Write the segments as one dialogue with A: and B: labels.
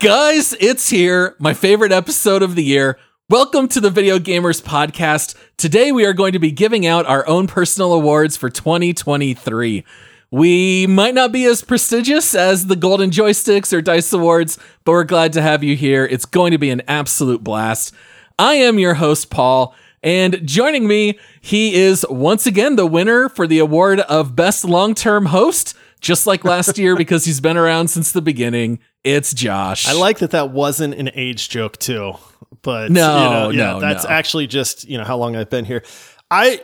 A: Guys, it's here, my favorite episode of the year. Welcome to the Video Gamers Podcast. Today we are going to be giving out our own personal awards for 2023. We might not be as prestigious as the Golden Joysticks or Dice Awards, but we're glad to have you here. It's going to be an absolute blast. I am your host, Paul, and joining me, he is once again the winner for the award of Best Long Term Host, just like last year because he's been around since the beginning. It's Josh.
B: I like that that wasn't an age joke too, but
A: No,
B: you know, yeah,
A: no,
B: that's
A: no.
B: actually just you know how long I've been here. I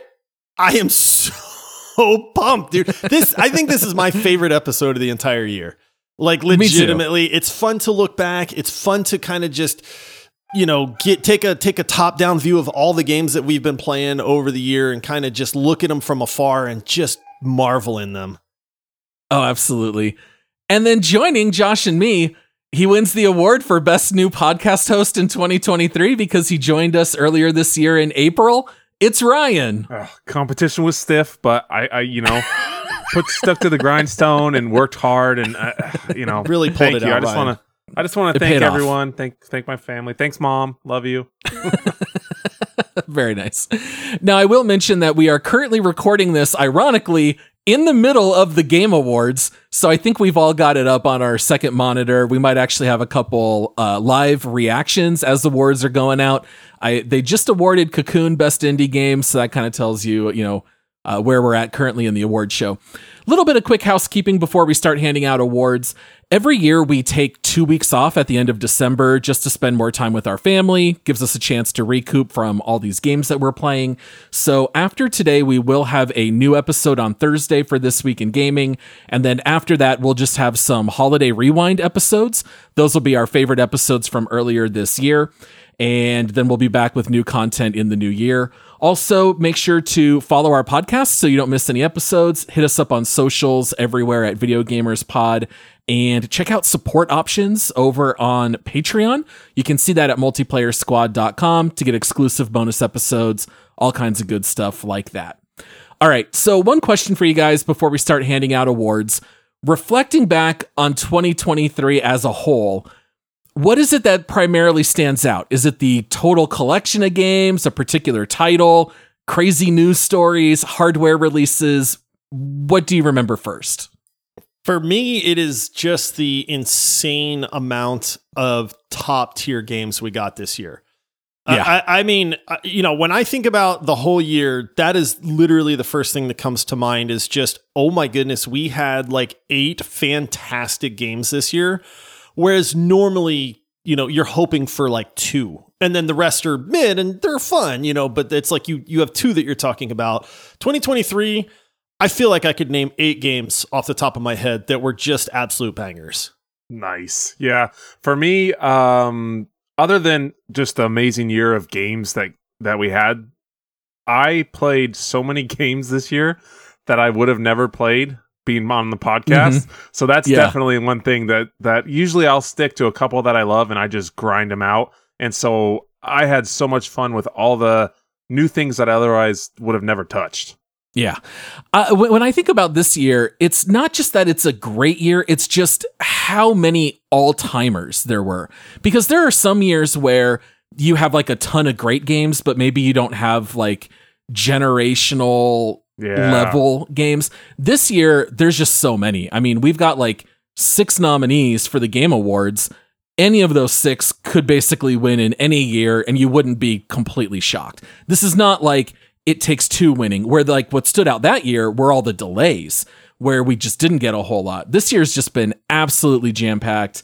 B: I am so pumped, dude. This I think this is my favorite episode of the entire year. Like legitimately, it's fun to look back. It's fun to kind of just you know get take a take a top down view of all the games that we've been playing over the year and kind of just look at them from afar and just marvel in them.
A: Oh, absolutely. And then joining Josh and me, he wins the award for Best New Podcast Host in 2023 because he joined us earlier this year in April. It's Ryan.
C: Ugh, competition was stiff, but I, I you know, put stuck to the grindstone and worked hard, and uh, you know,
B: Really pulled
C: thank
B: it
C: you.
B: out,
C: I just want to, I just want to thank
A: paid off.
C: everyone. Thank, thank my family. Thanks, mom. Love you.
A: Very nice. Now, I will mention that we are currently recording this, ironically, in the middle of the Game Awards. So I think we've all got it up on our second monitor. We might actually have a couple uh, live reactions as the awards are going out. I they just awarded Cocoon Best Indie Game, so that kind of tells you, you know, uh, where we're at currently in the award show. A little bit of quick housekeeping before we start handing out awards. Every year we take two weeks off at the end of December just to spend more time with our family. Gives us a chance to recoup from all these games that we're playing. So after today, we will have a new episode on Thursday for this week in gaming, and then after that, we'll just have some holiday rewind episodes. Those will be our favorite episodes from earlier this year and then we'll be back with new content in the new year. Also, make sure to follow our podcast so you don't miss any episodes. Hit us up on socials everywhere at Video Gamers Pod and check out support options over on Patreon. You can see that at multiplayersquad.com to get exclusive bonus episodes, all kinds of good stuff like that. All right, so one question for you guys before we start handing out awards. Reflecting back on 2023 as a whole, what is it that primarily stands out? Is it the total collection of games, a particular title, crazy news stories, hardware releases? What do you remember first?
B: For me, it is just the insane amount of top tier games we got this year. I-
A: Yeah.
B: I, I mean, uh, you know, when I think about the whole year, that is literally the first thing that comes to mind is just, oh my goodness, we had like eight fantastic games this year. Whereas normally, you know, you're hoping for like two. And then the rest are mid and they're fun, you know, but it's like you you have two that you're talking about. 2023, I feel like I could name eight games off the top of my head that were just absolute bangers.
C: Nice. Yeah. For me, um, other than just the amazing year of games that that we had, I played so many games this year that I would have never played being on the podcast. So that's
A: Yeah.
C: definitely one thing that that usually I'll stick to a couple that I love and I just grind them out. And so I had so much fun with all the new things that I otherwise would have never touched.
A: Yeah. Uh, when I think about this year, it's not just that it's a great year, it's just how many all timers there were. Because there are some years where you have like a ton of great games, but maybe you don't have like generational
C: Yeah.
A: level games. This year, there's just so many. I mean, we've got like six nominees for the Game Awards. Any of those six could basically win in any year, and you wouldn't be completely shocked. This is not like it takes two winning, where like what stood out that year were all the delays, where we just didn't get a whole lot. This year's just been absolutely jam packed.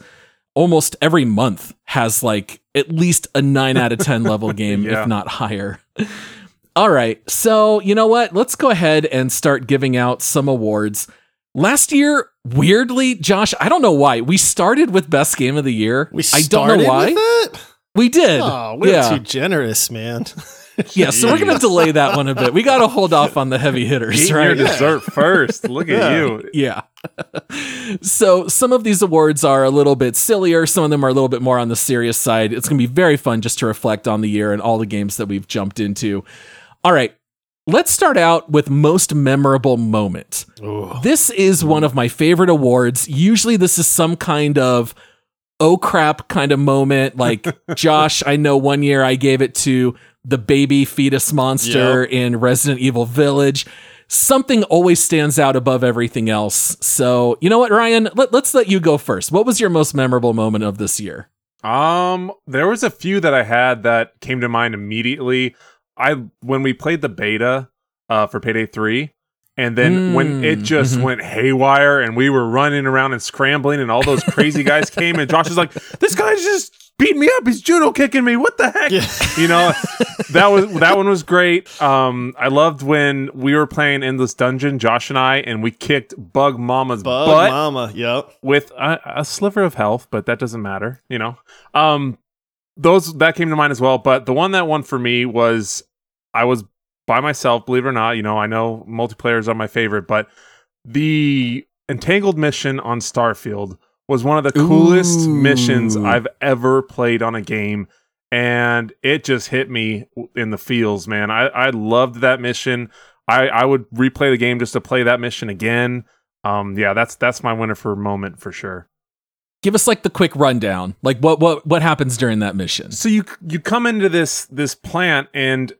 A: Almost every month has like at least a nine out of 10 level game,
C: Yeah.
A: if not higher. All right. So, you know what? Let's go ahead and start giving out some awards. Last year, weirdly, Josh, I don't know why. We started with best game of the year.
B: We
A: I don't know why. We did.
B: Oh, we're
A: yeah.
B: too generous, man.
A: yeah, so we're going to delay that one a bit. We got to hold off on the heavy hitters,
C: Eat your
A: right?
C: dessert first. Look at
B: Yeah.
C: you.
A: Yeah. so some of these awards are a little bit sillier. Some of them are a little bit more on the serious side. It's going to be very fun just to reflect on the year and all the games that we've jumped into. All right. Let's start out with most memorable moment. This is one of my favorite awards. Usually this is some kind of oh crap kind of moment. Like Josh, I know one year I gave it to the baby fetus monster in Resident Evil Village. Something always stands out above everything else. So, you know what, Ryan? Let, let's let you go first. What was your most memorable moment of this year?
C: Um, there was a few that I had that came to mind immediately. I when we played the beta uh for Payday 3 and then when it
A: Mm,
C: just
A: mhm.
C: went haywire and we were running around and scrambling and all those crazy guys came and Josh is like, "This guy's just beating me up. He's judo kicking me. What the heck?"
B: Yeah.
C: You know, that was that one was great. Um I loved when we were playing Endless Dungeon, Josh and I, and we kicked Bug Mama's
B: Bug
C: butt
B: Mama. Yep.
C: with a, a sliver of health, but that doesn't matter, you know. Um, those that came to mind as well. But the one that won for me was I was by myself. Believe it or not, you know I know multiplayers are my favorite, but the entangled mission on Starfield was one of the coolest
A: Ooh.
C: missions I've ever played on a game. And it just hit me in the feels, man. I, I loved that mission. I, I would replay the game just to play that mission again. Um, yeah, that's that's my winner for moment for sure.
A: Give us like the quick rundown. Like what what what happens during that mission?
C: So you you come into this this plant and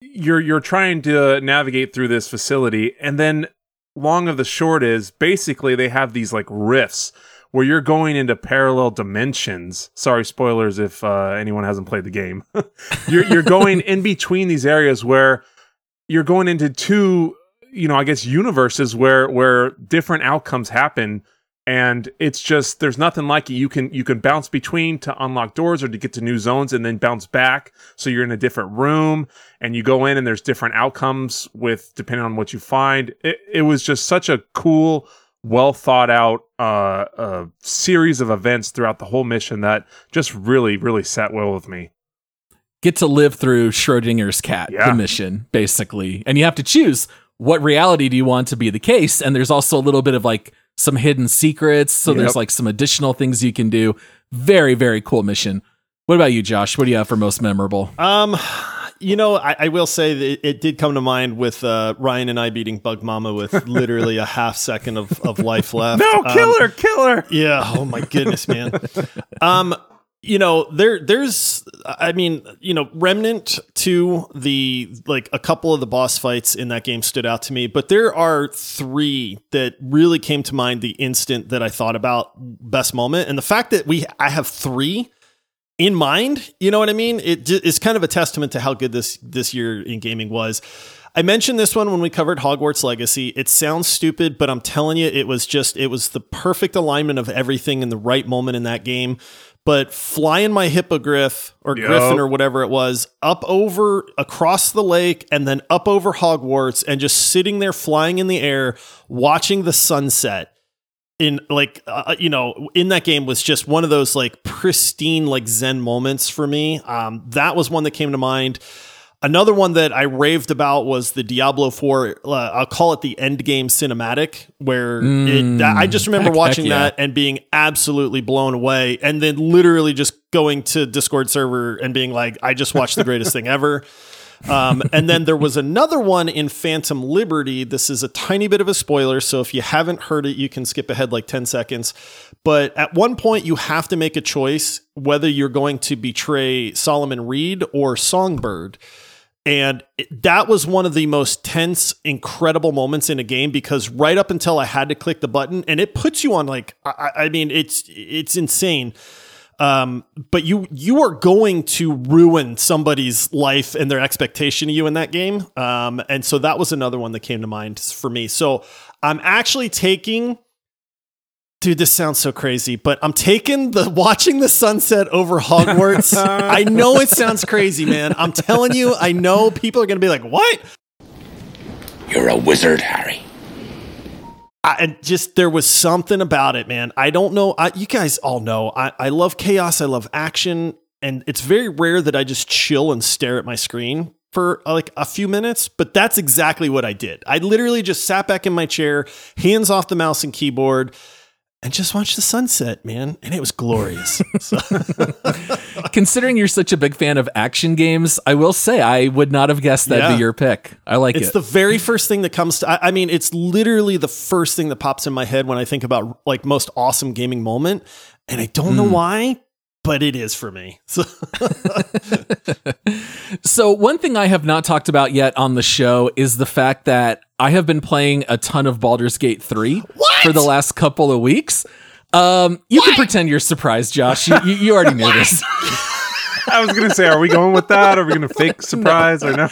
C: you're you're trying to navigate through this facility, and then long of the short is basically they have these like rifts where you're going into parallel dimensions. Sorry, spoilers if uh, anyone hasn't played the game. you're you're going in between these areas where you're going into two, you know, I guess universes where where different outcomes happen and it's just there's nothing like it you can you can bounce between to unlock doors or to get to new zones and then bounce back so you're in a different room and you go in and there's different outcomes with depending on what you find it, it was just such a cool well thought out uh, uh series of events throughout the whole mission that just really really sat well with me
A: Get to live through Schrodinger's cat,
C: Yeah.
A: the mission, basically. And you have to choose what reality do you want to be the case. And there's also a little bit of like some hidden secrets. So there's like some additional things you can do. Very, very cool mission. What about you, Josh? What do you have for most memorable?
B: Um, you know, I, I will say that it, did come to mind with uh, Ryan and I beating Bug Mama with literally a half second of, of life left.
C: no
B: Um,
C: killer killer
B: Yeah. Oh my goodness, man. um, you know, there there's I mean, you know, Remnant 2 the like a couple of the boss fights in that game stood out to me, but there are three that really came to mind the instant that I thought about best moment. And the fact that we I have three in mind, you know what I mean? It is kind of a testament to how good this this year in gaming was. I mentioned this one when we covered Hogwarts Legacy. It sounds stupid, but I'm telling you, it was just it was the perfect alignment of everything in the right moment in that game. But flying my hippogriff or
C: Yup.
B: griffin or whatever it was up over across the lake and then up over Hogwarts and just sitting there flying in the air, watching the sunset in like uh, you know in that game was just one of those like pristine like zen moments for me. Um that was one that came to mind. Another one that i raved about was the diablo 4 uh, i'll call it the end game cinematic where it, that, i just remember
A: heck-
B: watching
A: heck yeah.
B: that and being absolutely blown away and then literally just going to discord server and being like i just watched the greatest thing ever Um, and then there was another one in Phantom Liberty. This is a tiny bit of a spoiler, so if you haven't heard it, you can skip ahead like 10 seconds. But at one point, you have to make a choice whether you're going to betray Solomon Reed or Songbird. And that was one of the most tense, incredible moments in a game because right up until I had to click the button, and it puts you on like, I, I mean, it's it's insane. Um, but you you are going to ruin somebody's life and their expectation of you in that game. Um, and so that was another one that came to mind for me. So I'm actually taking Dude, this sounds so crazy, but I'm taking the watching the sunset over Hogwarts. I know it sounds crazy, man. I'm telling you, I know people are going to be like, "What?"
D: You're a wizard, Harry.
B: I, and just there was something about it, man. I don't know. I, you guys all know I, I love chaos. I love action, and it's very rare that I just chill and stare at my screen for like a few minutes. But that's exactly what I did. I literally just sat back in my chair, hands off the mouse and keyboard and just watch the sunset, man. And it was glorious. So-
A: Considering you're such a big fan of action games, I will say I would not have guessed that'd
B: Yeah.
A: be your pick. I like
B: it's
A: it.
B: It's the very first thing that comes to, I, I mean, it's literally the first thing that pops in my head when I think about like most awesome gaming moment. And I don't know hmm. why, but it is for me. So
A: So, one thing I have not talked about yet on the show is the fact that I have been playing a ton of Baldur's Gate 3 for the last couple of weeks. Um, you can pretend you're surprised, Josh. You, you, you already knew this.
C: I was gonna say, are we going with that? Are we gonna fake surprise or no?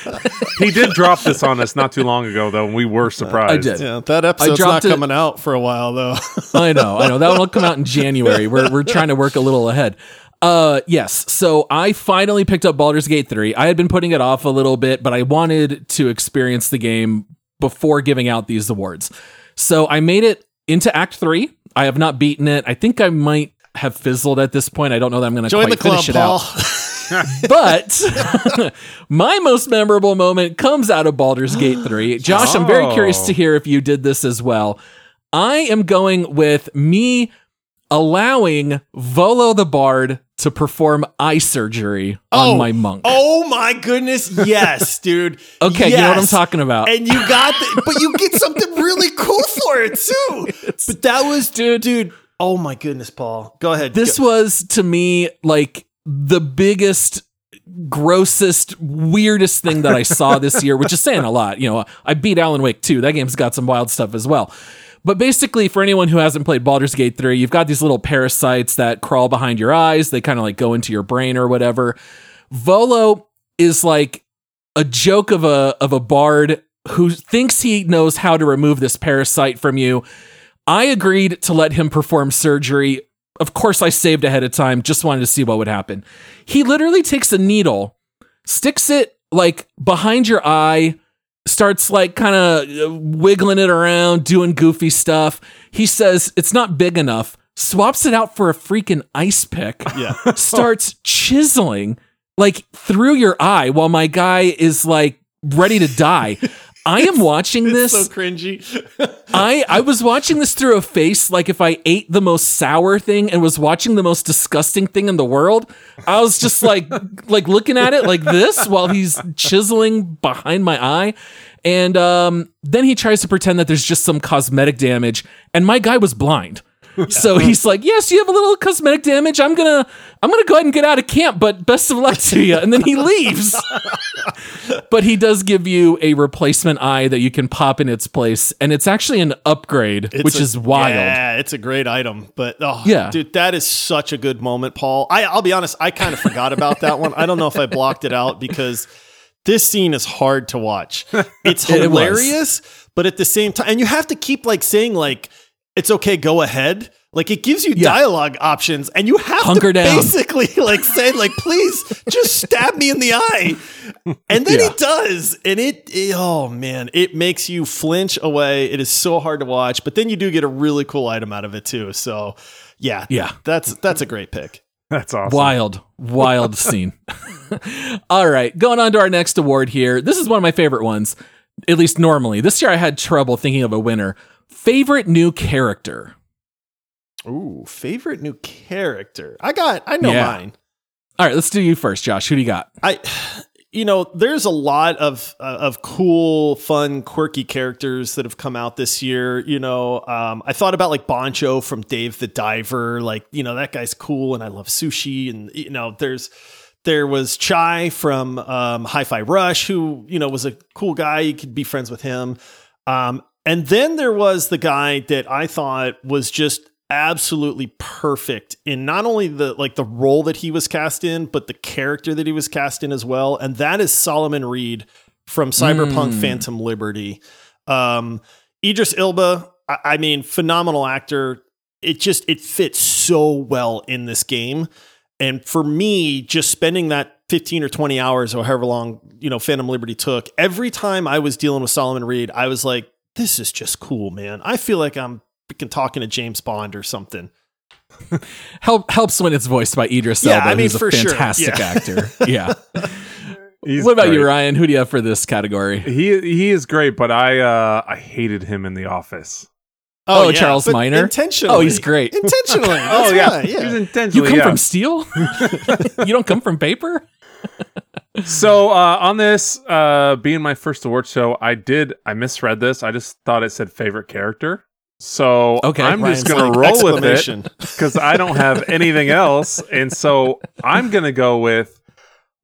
C: He did drop this on us not too long ago, though, and we were surprised.
A: I did.
B: yeah, that episode's not
A: dropped it-
B: coming out for a while though.
A: I know, I know. That one will come out in January. We're we're trying to work a little ahead. Uh yes. So I finally picked up Baldur's Gate 3. I had been putting it off a little bit, but I wanted to experience the game before giving out these awards. So I made it into Act 3. I have not beaten it. I think I might have fizzled at this point. I don't know that I'm going to
B: Join the club,
A: finish it
B: Paul.
A: out. But my most memorable moment comes out of Baldur's Gate 3. Josh, I'm very curious to oh. hear if you did this as well. I am going with me allowing Volo the Bard to perform eye surgery on oh, my monk.
B: Oh my goodness, yes, dude.
A: Okay, you know what I'm talking about.
B: And you got the, but you get something really cool for it too. But that was dude, dude. Oh my goodness, Paul. Go ahead.
A: this
B: Go-
A: was to me like the biggest grossest weirdest thing that i saw this year which is saying a lot you know i beat alan wake too. that game's got some wild stuff as well but basically for anyone who hasn't played Baldur's Gate 3 you've got these little parasites that crawl behind your eyes they kind of like go into your brain or whatever volo is like a joke of a of a bard who thinks he knows how to remove this parasite from you I agreed to let him perform surgery. Of course, I saved ahead of time, just wanted to see what would happen. He literally takes a needle, sticks it like behind your eye, starts like kind of uh, wiggling it around, doing goofy stuff. He says it's not big enough, swaps it out for a freaking ice pick,
B: Yeah.
A: starts chiseling like through your eye while my guy is like ready to die. I am watching this.
B: so cringy.
A: I I was watching this through a face like if I ate the most sour thing and was watching the most disgusting thing in the world. I was just like like looking at it like this while he's chiseling behind my eye. And um, then he tries to pretend that there's just some cosmetic damage, and my guy was blind. So he's like, "Yes, you have a little cosmetic damage. I'm gonna, I'm gonna go ahead and get out of camp, but best of luck to you." And then he leaves. but he does give you a replacement eye that you can pop in its place, and it's actually an upgrade,
B: It's
A: which
B: a-
A: is wild.
B: Yeah, it's a great item. But oh,
A: Yeah.
B: dude, that is such a good moment, Paul. I, I'll be honest, I kind of forgot about that one. I don't know if I blocked it out because this scene is hard to watch. It's
A: It
B: hilarious, but at the same time, and you have to keep like saying like, "It's okay, go ahead." Like it gives you
A: Yeah.
B: dialogue options, and you have
A: Hunker
B: to
A: down.
B: basically like say like, "Please, just stab me in the eye," and then
A: Yeah.
B: he does, and it, it- oh man, it makes you flinch away. It is so hard to watch, but then you do get a really cool item out of it too. So, yeah,
A: Yeah.
B: that's that's a great pick.
C: That's awesome.
A: Wild, wild scene. All right, going on to our next award here. This is one of my favorite ones, at least normally. This year I had trouble thinking of a winner. Favorite new character.
B: Ooh, favorite new character. I got, I know
A: Yeah.
B: mine.
A: All right, let's do you first, Josh. Who do you got?
B: I, you know, there's a lot of uh, of cool, fun, quirky characters that have come out this year. You know, um, I thought about like Bancho from Dave the Diver. Like, you know, that guy's cool, and I love sushi. And you know, there's there was Chai from um, Hi-Fi Rush, who you know was a cool guy. You could be friends with him. Um, and then there was the guy that I thought was just absolutely perfect in not only the like the role that he was cast in, but the character that he was cast in as well. And that is Solomon Reed from Cyberpunk
A: Mm.
B: Phantom Liberty. Um, Idris Elba, I, I mean, phenomenal actor. It just it fits so well in this game. And for me, just spending that 15 or 20 hours or however long, you know, Phantom Liberty took, every time I was dealing with Solomon Reed, I was like, this is just cool, man. I feel like I'm freaking talking to James Bond or something.
A: Help helps when it's voiced by Idris
B: Yeah,
A: Elba,
B: I mean,
A: who's a
B: for sure,
A: fantastic
B: yeah.
A: actor. Yeah.
C: He's
A: what about you. Ryan? Who do you have for this category?
C: He he is great, but I uh I hated him in The Office.
A: Oh, Charles
B: but
A: Miner?
B: Intentionally.
A: Oh, he's great.
B: Intentionally.
C: Oh
B: That's
C: yeah,
B: why,
C: he was
B: yeah.
A: You come
C: yeah.
A: from steel? you don't come from paper?
C: So uh, on this uh, being my first award show, I did I misread this. I just thought it said favorite character. So
A: Okay,
C: I'm
B: Ryan's
C: just gonna
B: like,
C: roll with it because I don't have anything else, and so I'm gonna go with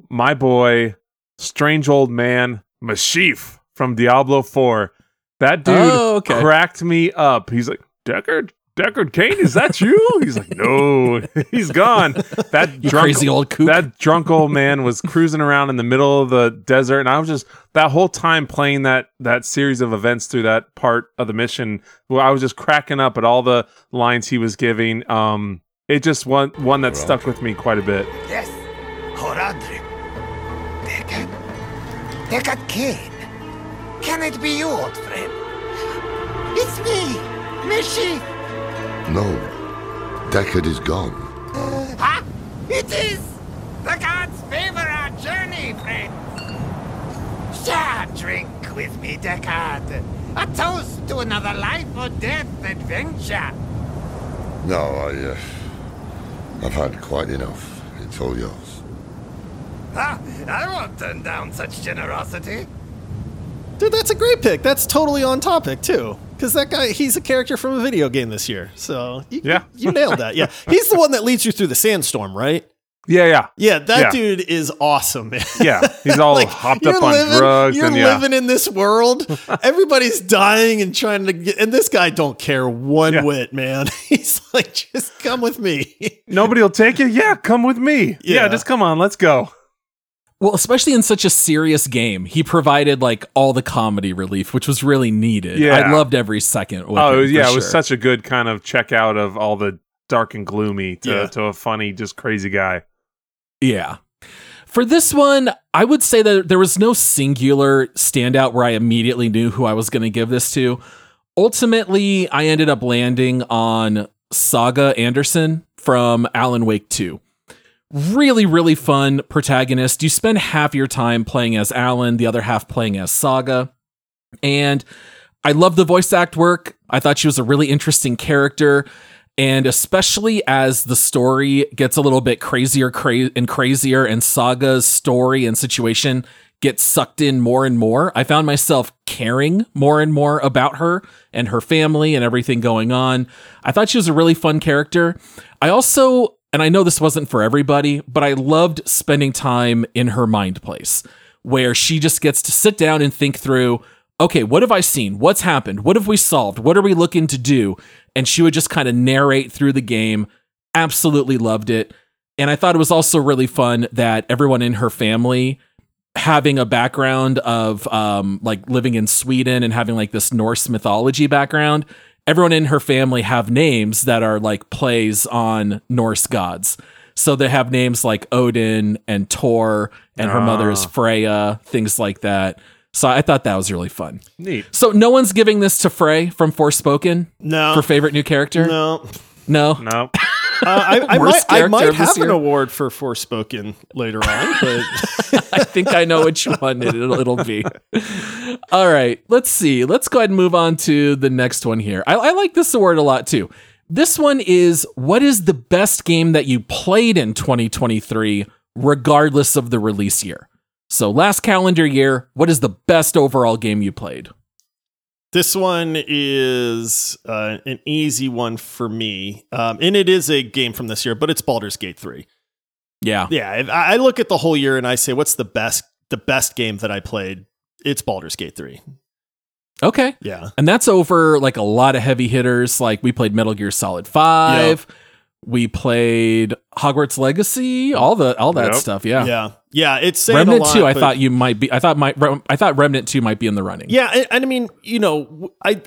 C: my boy, strange old man Meshif from Diablo Four. That dude
A: Oh, okay.
C: cracked me up. He's like Deckard. Deckard Cain, is that you? He's like, no, he's gone. That
A: You
C: drunk,
A: crazy old kook.
C: that drunk old man was cruising around in the middle of the desert and i was just that whole time playing that that series of events through that part of the mission where i was just cracking up at all the lines he was giving um it just one one that stuck with me quite a bit
E: Yes, Horadrim. Deckard? Deckard Cain. Can it be you, old friend? It's me, Mishi.
F: No. Deckard is gone.
E: Ah, it is! The gods favor our journey, friend. Share a drink with me, Deckard. A toast to another life or death adventure.
F: No, I, uh, I've had quite enough. It's all yours.
E: Ah, I won't turn down such generosity.
B: Dude, that's a great pick. That's totally on topic too. Because that guy, he's a character from a video game this year. So you,
C: Yeah.
B: you nailed that. Yeah, he's the one that leads you through the sandstorm, right?
C: yeah yeah
B: Yeah, that
C: Yeah.
B: dude is awesome, man.
C: yeah he's all
B: Like,
C: hopped up on
B: living-
C: drugs
B: You're
C: and yeah
B: living in this world. Everybody's dying and trying to get, and this guy don't care one
C: Yeah.
B: whit, man. He's like, just come with me.
C: nobody will take you yeah come with me yeah.
B: Yeah.
C: just come on let's go
A: Well, especially in such a serious game, he provided like all the comedy relief, which was really needed.
C: Yeah.
A: I loved every second. With
C: oh
A: him,
C: yeah it was such a good kind of check out of all the dark and gloomy to,
B: Yeah.
C: to a funny just crazy guy
A: Yeah. For this one, I would say that there was no singular standout where I immediately knew who I was going to give this to. Ultimately, I ended up landing on Saga Anderson from Alan Wake 2. Really, really fun protagonist. You spend half your time playing as Alan, the other half playing as Saga. And I love the voice act work. I thought she was a really interesting character. And especially as the story gets a little bit crazier cra- and crazier, and Saga's story and situation gets sucked in more and more, I found myself caring more and more about her and her family and everything going on. I thought she was a really fun character. I also, and I know this wasn't for everybody, but I loved spending time in her mind place where she just gets to sit down and think through okay, what have I seen? What's happened? What have we solved? What are we looking to do? And she would just kind of narrate through the game. Absolutely loved it. And I thought it was also really fun that everyone in her family having a background of um, like living in Sweden and having like this Norse mythology background. Everyone in her family have names that are like plays on Norse gods. So they have names like Odin and Thor, and her mother is
C: Ah.
A: Freya, things like that. So I thought that was really fun.
C: neat
A: So no one's giving this to Frey from Forspoken
B: No,
A: for favorite new character.
B: no.
A: No.
C: no
B: Uh, I, I might, I might have an award for Forspoken later on, but
A: I think I know which one it'll, it'll be. All right, let's see. Let's go ahead and move on to the next one here. I, I like this award a lot too. This one is what is the best game that you played in 2023, regardless of the release year? So, last calendar year, what is the best overall game you played?
B: This one is uh, an easy one for me, um, and it is a game from this year, but it's Baldur's Gate three.
A: Yeah,
B: Yeah, if I look at the whole year and I say, what's the best the best game that I played? It's Baldur's Gate three.
A: Okay.
B: Yeah,
A: And that's over like a lot of heavy hitters. Like we played Metal Gear Solid 5. We played Hogwarts Legacy, all the all that
C: Yep.
A: stuff. Yeah.
B: yeah, yeah. It's
A: Remnant
B: a lot,
A: 2, I thought you might be I thought my I thought Remnant 2 might be in the running.
B: Yeah, and, and I mean, you know, I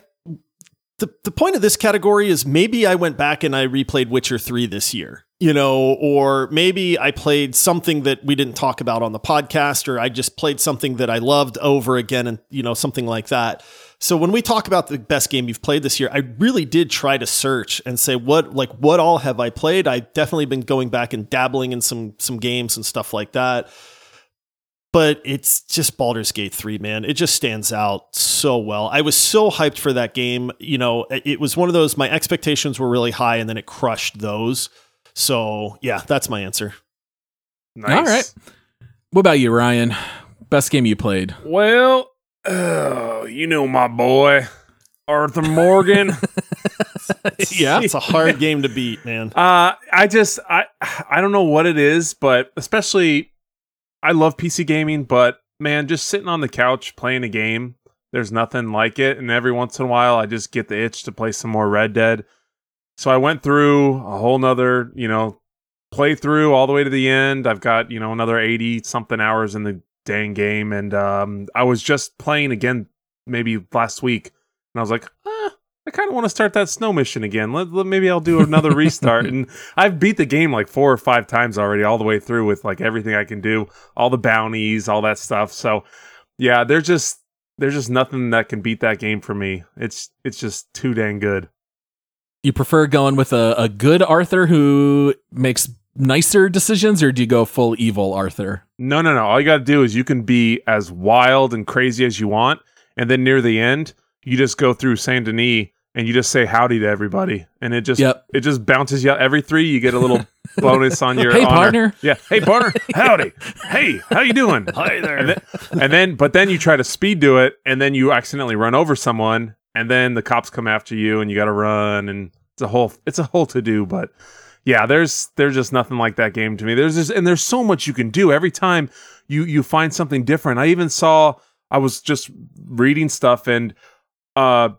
B: the the point of this category is maybe I went back and I replayed Witcher 3 this year. You know, or maybe I played something that we didn't talk about on the podcast or I just played something that I loved over again and you know, something like that. So when we talk about the best game you've played this year, I really did try to search and say what like what all have I played? I've definitely been going back and dabbling in some some games and stuff like that but it's just Baldur's Gate 3, man. It just stands out so well. I was so hyped for that game. You know, it it was one of those, my expectations were really high and then it crushed those. So, yeah, that's my answer.
C: Nice.
A: All right. What about you, Ryan? Best game you played?
C: Well, oh, you know my boy, Arthur Morgan.
A: yeah.
B: It's a hard game to beat, man.
C: Uh, I just I I don't know what it is, but especially I love PC gaming, but man, just sitting on the couch playing a game, there's nothing like it. And every once in a while, I just get the itch to play some more Red Dead. So I went through a whole nother, you know, playthrough all the way to the end. I've got you know another eighty something hours in the dang game, and um, I was just playing again maybe last week, and I was like, ah, I kind of want to start that snow mission again. Let, let- maybe I'll do another restart. and I've beat the game like four or five times already, all the way through with like everything I can do, all the bounties, all that stuff. So yeah, there's just there's just nothing that can beat that game for me. It's it's just too dang good.
A: You prefer going with a, a good Arthur who makes nicer decisions, or do you go full evil Arthur?
C: No, no, no. All you got to do is you can be as wild and crazy as you want, and then near the end, you just go through Saint Denis and you just say howdy to everybody, and it just
A: Yep.
C: it just bounces you out every three. You get a little bonus on your
A: Hey,
C: honor.
A: partner.
C: Yeah, hey partner, howdy, hey, how you doing?
B: Hi there.
C: And then, and then, but then you try to speed do it, and then you accidentally run over someone, and then the cops come after you, and you got to run, and it's a whole it's a whole to do. But yeah, there's there's just nothing like that game to me. There's just and there's so much you can do every time you you find something different. I even saw I was just reading stuff, and uh,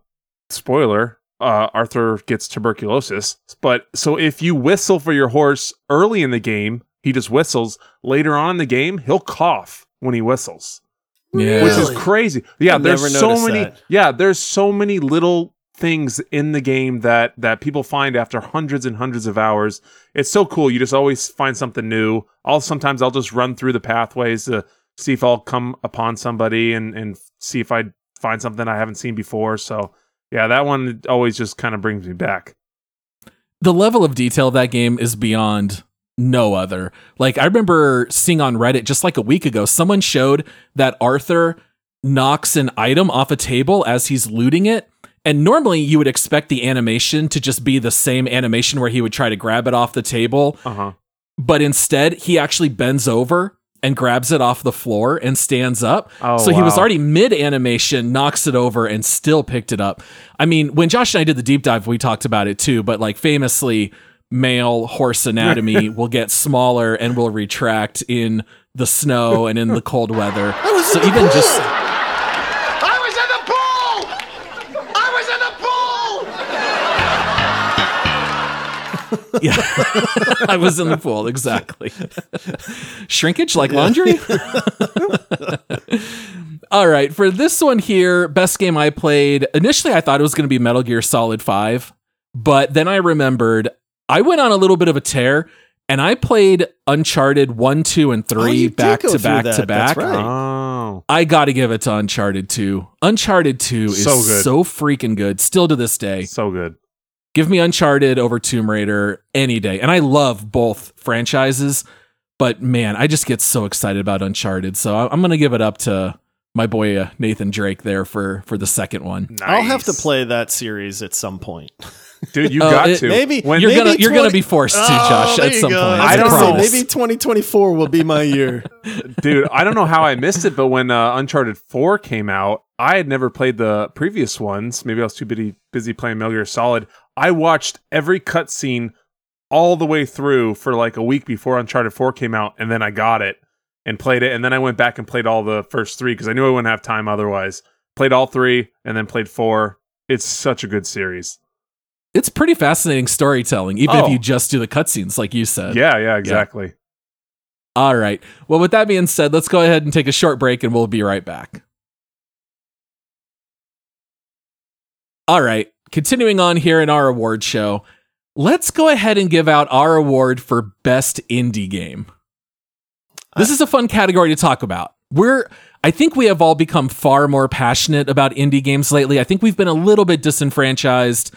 C: spoiler. Uh, Arthur gets tuberculosis, but so if you whistle for your horse early in the game, he just whistles. Later on in the game, he'll cough when he whistles
A: Yeah.
C: which is crazy. Yeah,
B: I've
C: there's
B: never
C: so many.
B: that.
C: Yeah, there's so many little things in the game that that people find after hundreds and hundreds of hours. It's so cool. You just always find something new. I'll sometimes I'll just run through the pathways to see if I'll come upon somebody and and see if I find something I haven't seen before. So yeah, that one always just kind of brings me back.
A: the level of detail of that game is beyond no other. Like I remember seeing on Reddit just like a week ago, someone showed that Arthur knocks an item off a table as he's looting it. And normally you would expect the animation to just be the same animation where he would try to grab it off the table,
C: Uh huh.
A: but instead he actually bends over and grabs it off the floor and stands up.
C: Oh,
A: so he was already mid animation, knocks it over and still picked it up. I mean, when Josh and I did the deep dive, we talked about it too, but like famously, male horse anatomy will get smaller and will retract in the snow and in the cold weather. So even just yeah, I was in the pool exactly. Shrinkage like laundry. All right, for this one here, best game I played. Initially, I thought it was going to be Metal Gear Solid 5, but then I remembered I went on a little bit of a tear and I played Uncharted 1, 2, and 3
B: Oh, you
A: back to back
B: that.
A: to back.
B: That's right.
C: Oh,
A: I got to give it to Uncharted 2. Uncharted 2 is
C: So good.
A: so freaking good, still to this day.
C: so good.
A: Give me Uncharted over Tomb Raider any day. And I love both franchises, but man, I just get so excited about Uncharted. So I- I'm going to give it up to my boy uh, Nathan Drake there for for the second one.
B: I'll have to play that series at some point.
C: dude, you
A: Oh,
C: got
A: it-
C: to.
B: maybe-
C: when
A: you're
B: maybe
A: gonna you're gonna be forced to,
B: Oh,
A: Josh,
B: there
A: at some
B: go.
A: point.
B: I
C: I don't know.
B: Maybe 2024 will be my year.
C: dude, I don't know how I missed it, but when uh, Uncharted 4 came out, I had never played the previous ones. Maybe I was too busy busy playing Metal Gear Solid. I watched every cutscene all the way through for like a week before Uncharted 4 came out, and then I got it and played it, and then I went back and played all the first three because I knew I wouldn't have time otherwise. Played all three and then played four. It's such a good series.
A: It's pretty fascinating storytelling, even if
C: Oh.
A: you just do the cutscenes, like you said.
C: Yeah, yeah, exactly.
A: All right. Well, with that being said, let's go ahead and take a short break and we'll be right back. All right. Continuing on here in our award show, let's go ahead and give out our award for best indie game. This is a fun category to talk about. We're I think we have all become far more passionate about indie games lately. I think we've been a little bit disenfranchised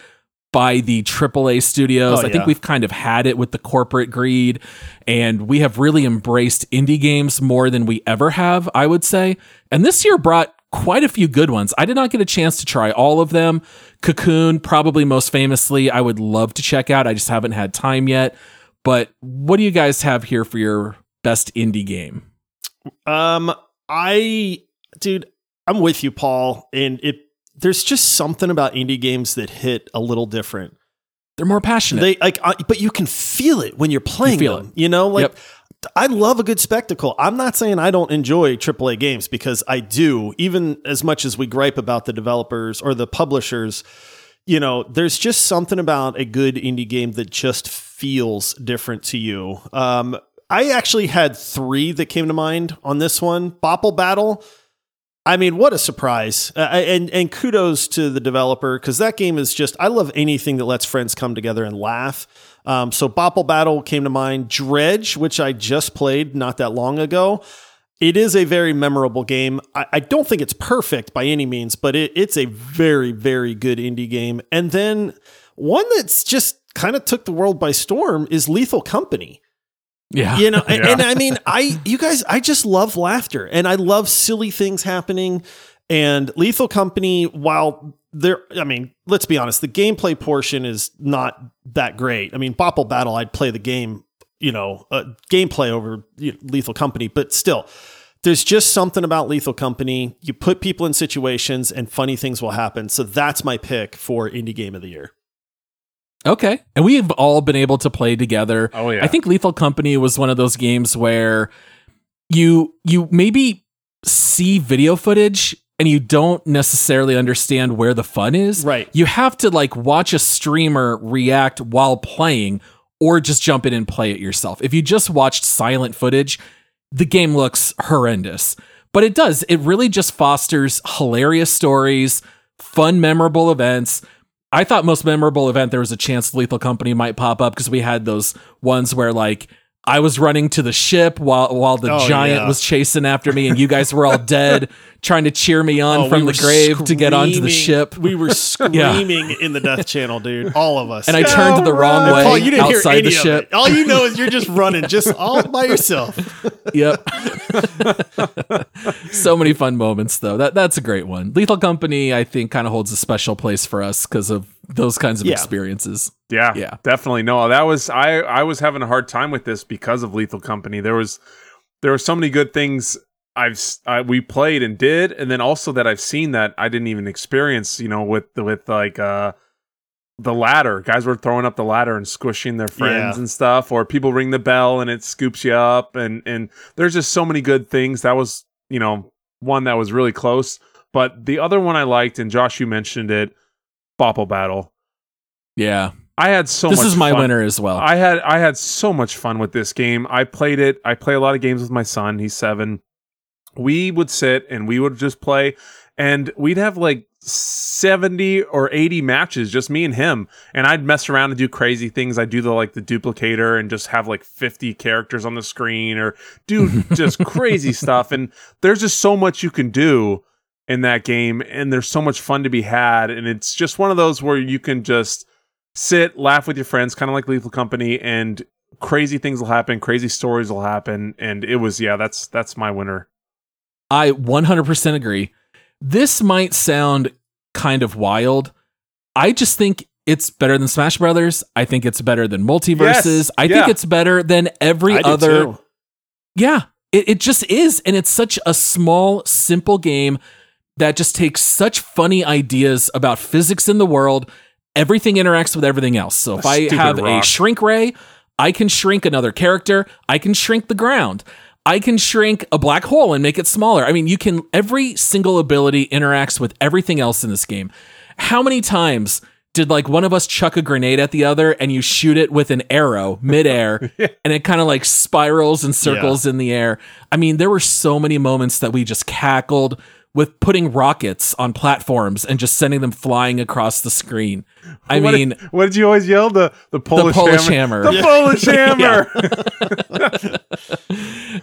A: by the AAA studios.
B: Oh,
A: I think we've kind of had it with the corporate greed, and we have really embraced indie games more than we ever have, I would say. And this year brought quite a few good ones. I did not get a chance to try all of them. Cocoon, probably most famously, I would love to check out. I just haven't had time yet. But what do you guys have here for your best indie game?
B: Um, I, dude, I'm with you, Paul. And it, there's just something about indie games that hit a little different.
A: They're more passionate.
B: They like, I, but you can feel it when you're playing
A: feel
B: them. You know, like
A: Yep.
B: I love a good spectacle. I'm not saying I don't enjoy AAA games because I do. Even as much as we gripe about the developers or the publishers, you know, there's just something about a good indie game that just feels different to you. Um, I actually had three that came to mind on this one. Bopl Battle. I mean, what a surprise! Uh, and and kudos to the developer because that game is just. I love anything that lets friends come together and laugh. Um, so Bopl Battle came to mind. Dredge, which I just played not that long ago. It is a very memorable game. I, I don't think it's perfect by any means, but it, it's a very, very good indie game. And then one that's just kind of took the world by storm is Lethal Company
A: yeah.
B: you know and,
C: Yeah.
B: and i mean i you guys i just love laughter and i love silly things happening and lethal company while there i mean let's be honest the gameplay portion is not that great i mean bopl battle i'd play the game you know uh, gameplay over you know, lethal company but still there's just something about lethal company you put people in situations and funny things will happen so that's my pick for indie game of the year
A: Okay. And we've all been able to play together.
C: Oh, yeah.
A: I think Lethal Company was one of those games where you you maybe see video footage and you don't necessarily understand where the fun is.
B: Right.
A: You have to like watch a streamer react while playing or just jump in and play it yourself. If you just watched silent footage, the game looks horrendous. But it does. It really just fosters hilarious stories, fun, memorable events. I thought most memorable event there was a chance Lethal Company might pop up because we had those ones where like I was running to the ship while while the
B: Oh,
A: giant
B: yeah.
A: was chasing after me and you guys were all dead trying to cheer me on
B: Oh,
A: from
B: we
A: the grave to get onto the ship.
B: We were screaming in the Death Channel, dude. All of us.
A: and I turned the wrong way
B: Paul, you didn't hear
A: outside
B: any
A: the
B: of
A: ship.
B: it. All you know is you're just running, just all by yourself.
A: Yep. so many fun moments though. That that's a great one. Lethal Company I think kind of holds a special place for us because of those kinds of
B: Yeah.
A: experiences.
C: Yeah,
A: Yeah.
C: definitely. No, that was I. I was having a hard time with this because of Lethal Company. There was there were so many good things I've s- I, we played and did, and then also that I've seen that I didn't even experience. You know, with with like uh the ladder, guys were throwing up the ladder and squishing their friends
B: Yeah.
C: and stuff, or people ring the bell and it scoops you up, and and there's just so many good things. That was you know one that was really close, but the other one I liked, and Josh, you mentioned it, Bopl Battle.
A: Yeah.
C: I had so
A: this
C: much
A: is my
C: fun.
A: winner as well.
C: I had I had so much fun with this game. I played it. I play a lot of games with my son. He's seven. We would sit and we would just play, and we'd have like seventy or eighty matches, just me and him. And I'd mess around and do crazy things. I'd do the like the duplicator and just have like fifty characters on the screen, or do just crazy stuff. And there's just so much you can do in that game, and there's so much fun to be had. And it's just one of those where you can just sit, laugh with your friends, kind of like Lethal Company, and crazy things will happen, crazy stories will happen, and it was yeah, that's that's my winner.
A: I 100% agree. This might sound kind of wild. I just think it's better than Smash Brothers. I think it's better than MultiVersus.
C: Yes,
A: I
C: yeah.
A: think it's better than every other.
B: too.
A: Yeah, it, it just is. And it's such a small, simple game that just takes such funny ideas about physics in the world. Everything interacts with everything else. So if
C: A
A: I have a shrink ray, I can shrink another character. I can shrink the ground. I can shrink a black hole and make it smaller. I mean, you can, every single ability interacts with everything else in this game. How many times did like one of us chuck a grenade at the other and you shoot it with an arrow midair and it kind of like spirals and circles in the air? I mean, there were so many moments that we just cackled with putting rockets on platforms and just sending them flying across the screen. I
C: what
A: mean,
C: did, what did you always yell? The the Polish,
A: Polish
C: hammer.
A: hammer.
C: The
A: Yeah.
C: Polish hammer.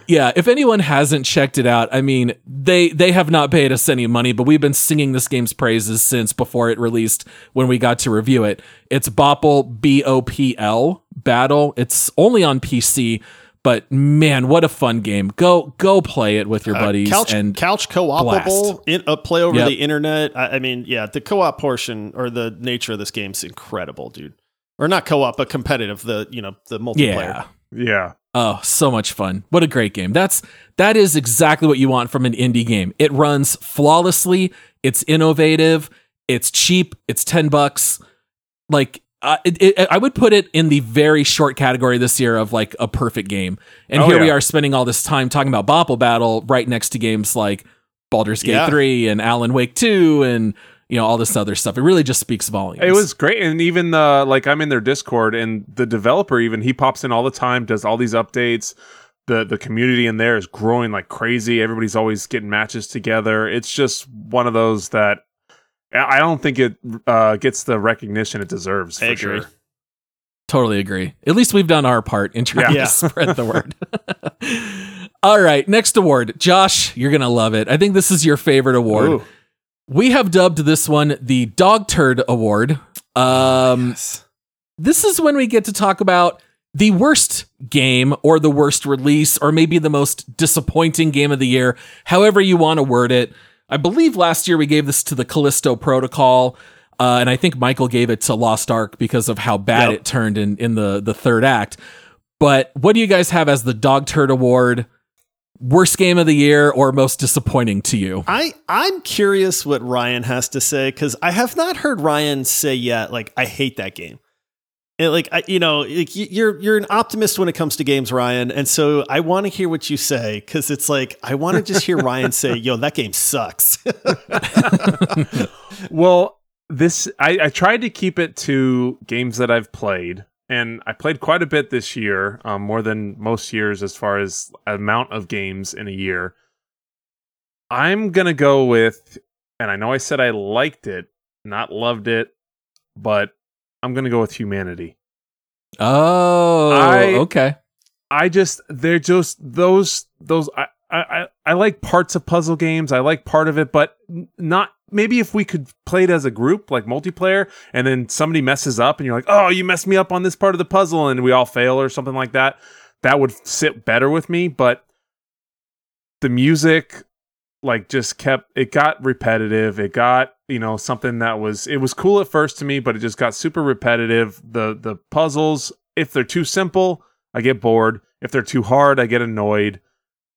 A: yeah, if anyone hasn't checked it out, I mean, they they have not paid us any money, but we've been singing this game's praises since before it released when we got to review it. It's Bopple B O P L Battle. It's only on PC, but man, what a fun game. Go go play it with your buddies
B: Uh, couch
A: and
B: couch co-opable in, uh, play over
A: Yep.
B: the internet. I, I mean, yeah, the co-op portion or the nature of this game is incredible, dude. Or not co-op, but competitive. The you know the multiplayer.
A: yeah.
C: yeah.
A: Oh, so much fun. What a great game. That's that is exactly what you want from an indie game. It runs flawlessly, it's innovative, it's cheap, it's 10 bucks. Like uh, it, it, I would put it in the very short category this year of like a perfect game. And
C: Oh,
A: here we are spending all this time talking about Bopl Battle right next to games like Baldur's Gate
B: Yeah.
A: 3 and Alan Wake 2 and you know all this other stuff. It really just speaks volumes.
C: It was great, and even the like I'm in their Discord, and the developer even he pops in all the time, does all these updates. the The community in there is growing like crazy. Everybody's always getting matches together. It's just one of those that I I don't think it uh, gets the recognition it deserves. For
B: agree.
C: sure.
A: Totally agree. At least we've done our part in trying
B: Yeah.
A: to spread the word. All right, next award. Josh, you're going to love it. I think this is your favorite award.
B: Ooh.
A: We have dubbed this one the Dog Turd Award. Um,
B: Yes.
A: This is when we get to talk about the worst game or the worst release or maybe the most disappointing game of the year, however you want to word it. I believe last year we gave this to the Callisto Protocol. Uh, and I think Michael gave it to Lost Ark because of how bad
B: Yep.
A: it turned in, in the, the third act. But what do you guys have as the Dog Turd Award? Worst game of the year or most disappointing to you?
B: I I'm curious what Ryan has to say because I have not heard Ryan say yet. Like I hate that game. And like I, you know, like, you're you're an optimist when it comes to games, Ryan, and so I want to hear what you say because it's like I want to just hear Ryan say, "Yo, that game sucks."
C: Well, this I, I tried to keep it to games that I've played, and I played quite a bit this year, um, more than most years as far as amount of games in a year. I'm gonna go with, and I know I said I liked it, not loved it, but I'm gonna go with Humanity.
A: Oh,
C: I-
A: okay.
C: I just they're just those those I I I like parts of puzzle games. I like part of it, but not maybe if we could play it as a group, like multiplayer, and then somebody messes up and you're like, "Oh, you messed me up on this part of the puzzle," and we all fail or something like that. That would sit better with me, but the music like just kept it got repetitive. It got, you know, something that was it was cool at first to me, but it just got super repetitive. The the puzzles, if they're too simple, I get bored. If they're too hard, I get annoyed.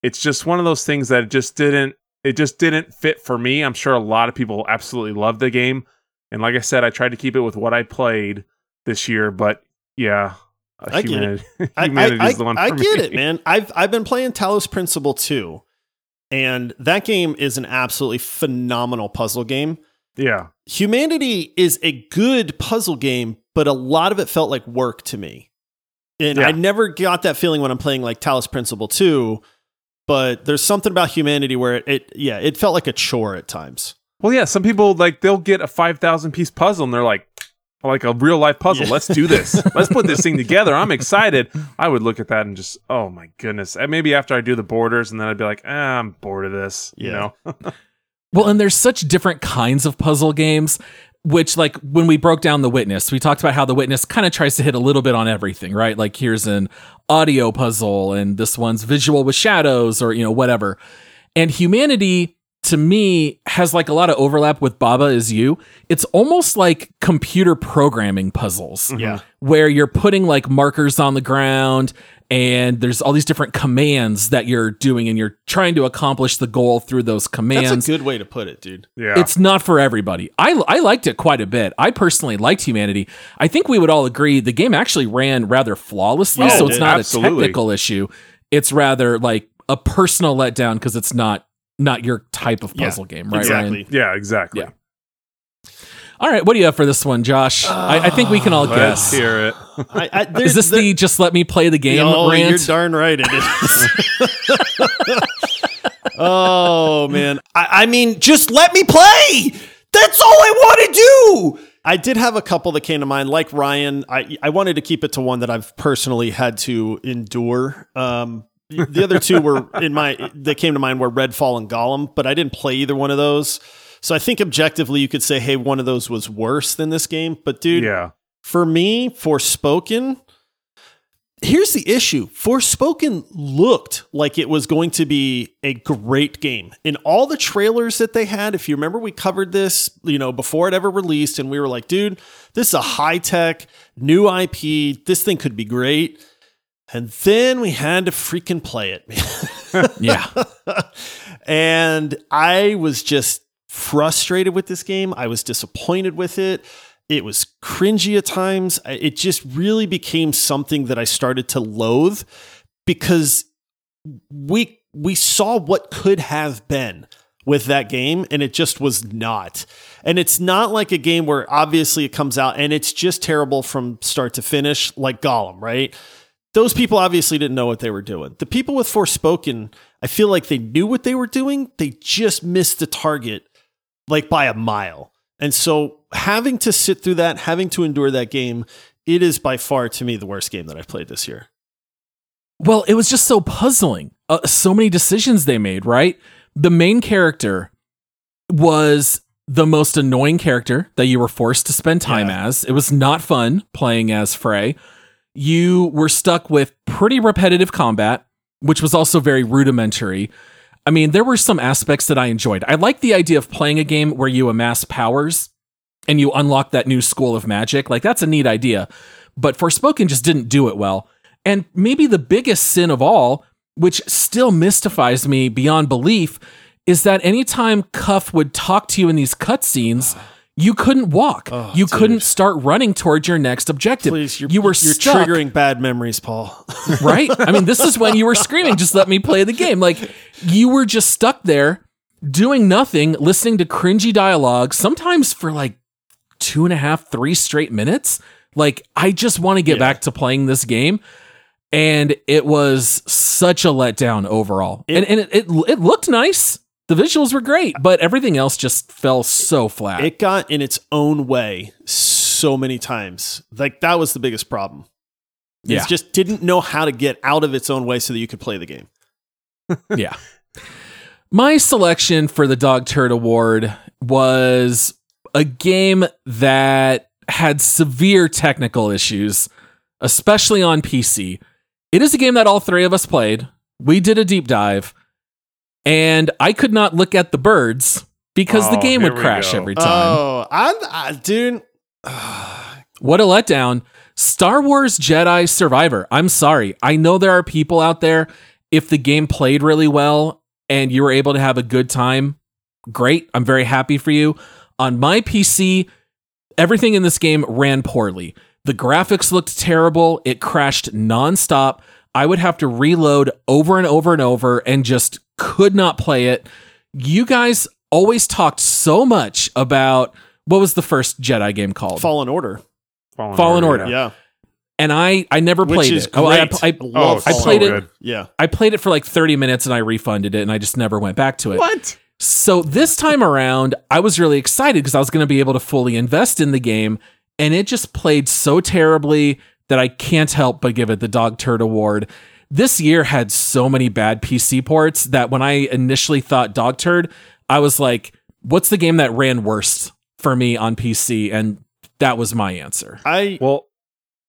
C: It's just one of those things that just didn't it just didn't fit for me. I'm sure a lot of people absolutely love the game. And like I said, I tried to keep it with what I played this year, but yeah,
B: I get it. I, I,
C: the one
B: I, I get
C: me.
B: it, man. I've I've been playing Talos Principle 2, and that game is an absolutely phenomenal puzzle game.
C: Yeah.
B: Humanity is a good puzzle game, but a lot of it felt like work to me. And
C: Yeah.
B: I never got that feeling when I'm playing like Talos Principle 2, but there's something about Humanity where it, it yeah, it felt like a chore at times.
C: Well, yeah, some people like they'll get a 5,000 piece puzzle and they're like like a real life puzzle.
B: Yeah.
C: Let's do this. Let's put this thing together. I'm excited. I would look at that and just, oh my goodness. And maybe after I do the borders and then I'd be like, ah, I'm bored of this, you know.
A: Well, and there's such different kinds of puzzle games, which, like, when we broke down The Witness, we talked about how The Witness kind of tries to hit a little bit on everything, right? Like, here's an audio puzzle, and this one's visual with shadows, or, you know, whatever. And Humanity, to me, has like a lot of overlap with Baba is You. It's almost like computer programming puzzles. Mm-hmm.
B: Yeah.
A: Where you're putting like markers on the ground and there's all these different commands that you're doing and you're trying to accomplish the goal through those commands.
B: That's a good way to put it, dude.
C: Yeah.
A: It's not for everybody. I, I liked it quite a bit. I personally liked Humanity. I think we would all agree the game actually ran rather flawlessly, oh,
B: Yeah,
A: so
B: it
A: it's
B: did.
A: not
C: Absolutely.
A: a technical issue. It's rather like a personal letdown because it's not not your type of
B: Yeah,
A: puzzle game, right?
B: exactly.
A: Ryan?
C: yeah, exactly.
A: Yeah. All right, what do you have for this one, Josh? I, I think we can all
C: Let's
A: guess.
C: hear it.
B: I, I, there-
A: Is this
B: there-
A: the just let me play the game
B: oh,
A: rant?
B: you're darn right it is. oh man, I, I mean, just let me play. That's all I want to do. I did have a couple that came to mind, like Ryan. I I wanted to keep it to one that I've personally had to endure. Um, the other two were in my that came to mind were Redfall and Gollum, but I didn't play either one of those. So I think objectively you could say, hey, one of those was worse than this game. But dude,
C: Yeah.
B: for me, Forspoken, here's the issue. Forspoken looked like it was going to be a great game. In all the trailers that they had, if you remember, we covered this, you know, before it ever released, and we were like, dude, this is a high tech, new IP. This thing could be great. And then we had to freaking play it.
A: yeah.
B: and I was just frustrated with this game. I was disappointed with it. It was cringy at times. It just really became something that I started to loathe because we we saw what could have been with that game and it just was not. And it's not like a game where obviously it comes out and it's just terrible from start to finish like Gollum, right? Those people obviously didn't know what they were doing. The people with Forspoken, I feel like they knew what they were doing. They just missed the target like by a mile. And so having to sit through that, having to endure that game, it is by far to me the worst game that I've played this year.
A: Well, it was just so puzzling. Uh, so many decisions they made, right? The main character was the most annoying character that you were forced to spend time
B: Yeah.
A: as. It was not fun playing as Frey. You were stuck with pretty repetitive combat, which was also very rudimentary. I mean, there were some aspects that I enjoyed. I like the idea of playing a game where you amass powers and you unlock that new school of magic. Like, that's a neat idea. But Forspoken just didn't do it well. And maybe the biggest sin of all, which still mystifies me beyond belief, is that anytime Cuff would talk to you in these cutscenes, ah. You couldn't walk.
B: Oh,
A: you
B: dude.
A: couldn't start running towards your next objective.
B: Please, you're,
A: you were
B: you're
A: stuck,
B: triggering bad memories, Paul.
A: right? I mean, this is when you were screaming, just let me play the game. Like you were just stuck there doing nothing, listening to cringy dialogue, sometimes for like two and a half, three straight minutes. Like, I just want to get
B: Yeah.
A: back to playing this game. And it was such a letdown overall.
B: It-
A: and and it, it, it looked nice. The visuals were great, but everything else just fell so flat.
B: it got in its own way so many times. Like that was the biggest problem.
A: Yeah.
B: It just didn't know how to get out of its own way so that you could play the game.
A: yeah. My selection for the Dog Turd Award was a game that had severe technical issues, especially on PC. It is a game that all three of us played. We did a deep dive, and I could not look at the birds because the
C: Oh,
A: game would crash
C: go.
A: every time.
B: Oh, I, I dude.
A: What a letdown. Star Wars Jedi Survivor. I'm sorry. I know there are people out there, if the game played really well and you were able to have a good time, great. I'm very happy for you. On my PC, everything in this game ran poorly. The graphics looked terrible. It crashed nonstop. I would have to reload over and over and over and just could not play it. You guys always talked so much about what was the first Jedi game called?
B: Fallen Order.
C: Fallen,
A: Fallen Order.
B: Yeah.
A: and I I never
B: Which
A: played
B: is
A: it. Oh, I,
B: great.
A: I,
C: Oh,
B: Love
A: I
C: so
A: played it-
C: good.
B: Yeah.
A: I played it for like 30 minutes and I refunded it and I just never went back to it.
C: What?
A: So this time around, I was really excited because I was going to be able to fully invest in the game and it just played so terribly that I can't help but give it the Dog Turd Award. This year had so many bad PC ports that when I initially thought Dog Turd, I was like, what's the game that ran worst for me on PC? And that was my answer.
B: I
C: Well,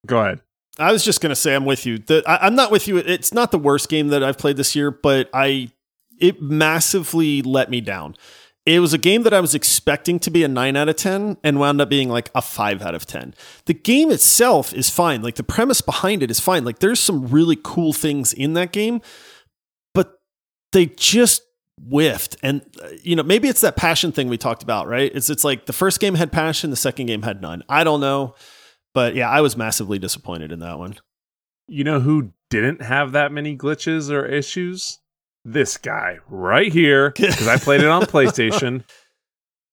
C: go ahead.
B: I was just gonna say I'm with you. The, I, I'm not with you. It's not the worst game that I've played this year, but I it massively let me down. It was a game that I was expecting to be a 9 out of 10 and wound up being like a 5 out of 10. The game itself is fine. Like the premise behind it is fine. Like there's some really cool things in that game, but they just whiffed. And uh, you know, maybe it's that passion thing we talked about, right? It's it's like the first game had passion, the second game had none. I don't know, but yeah, I was massively disappointed in that one.
C: You know who didn't have that many glitches or issues? This guy right here because I played it on PlayStation.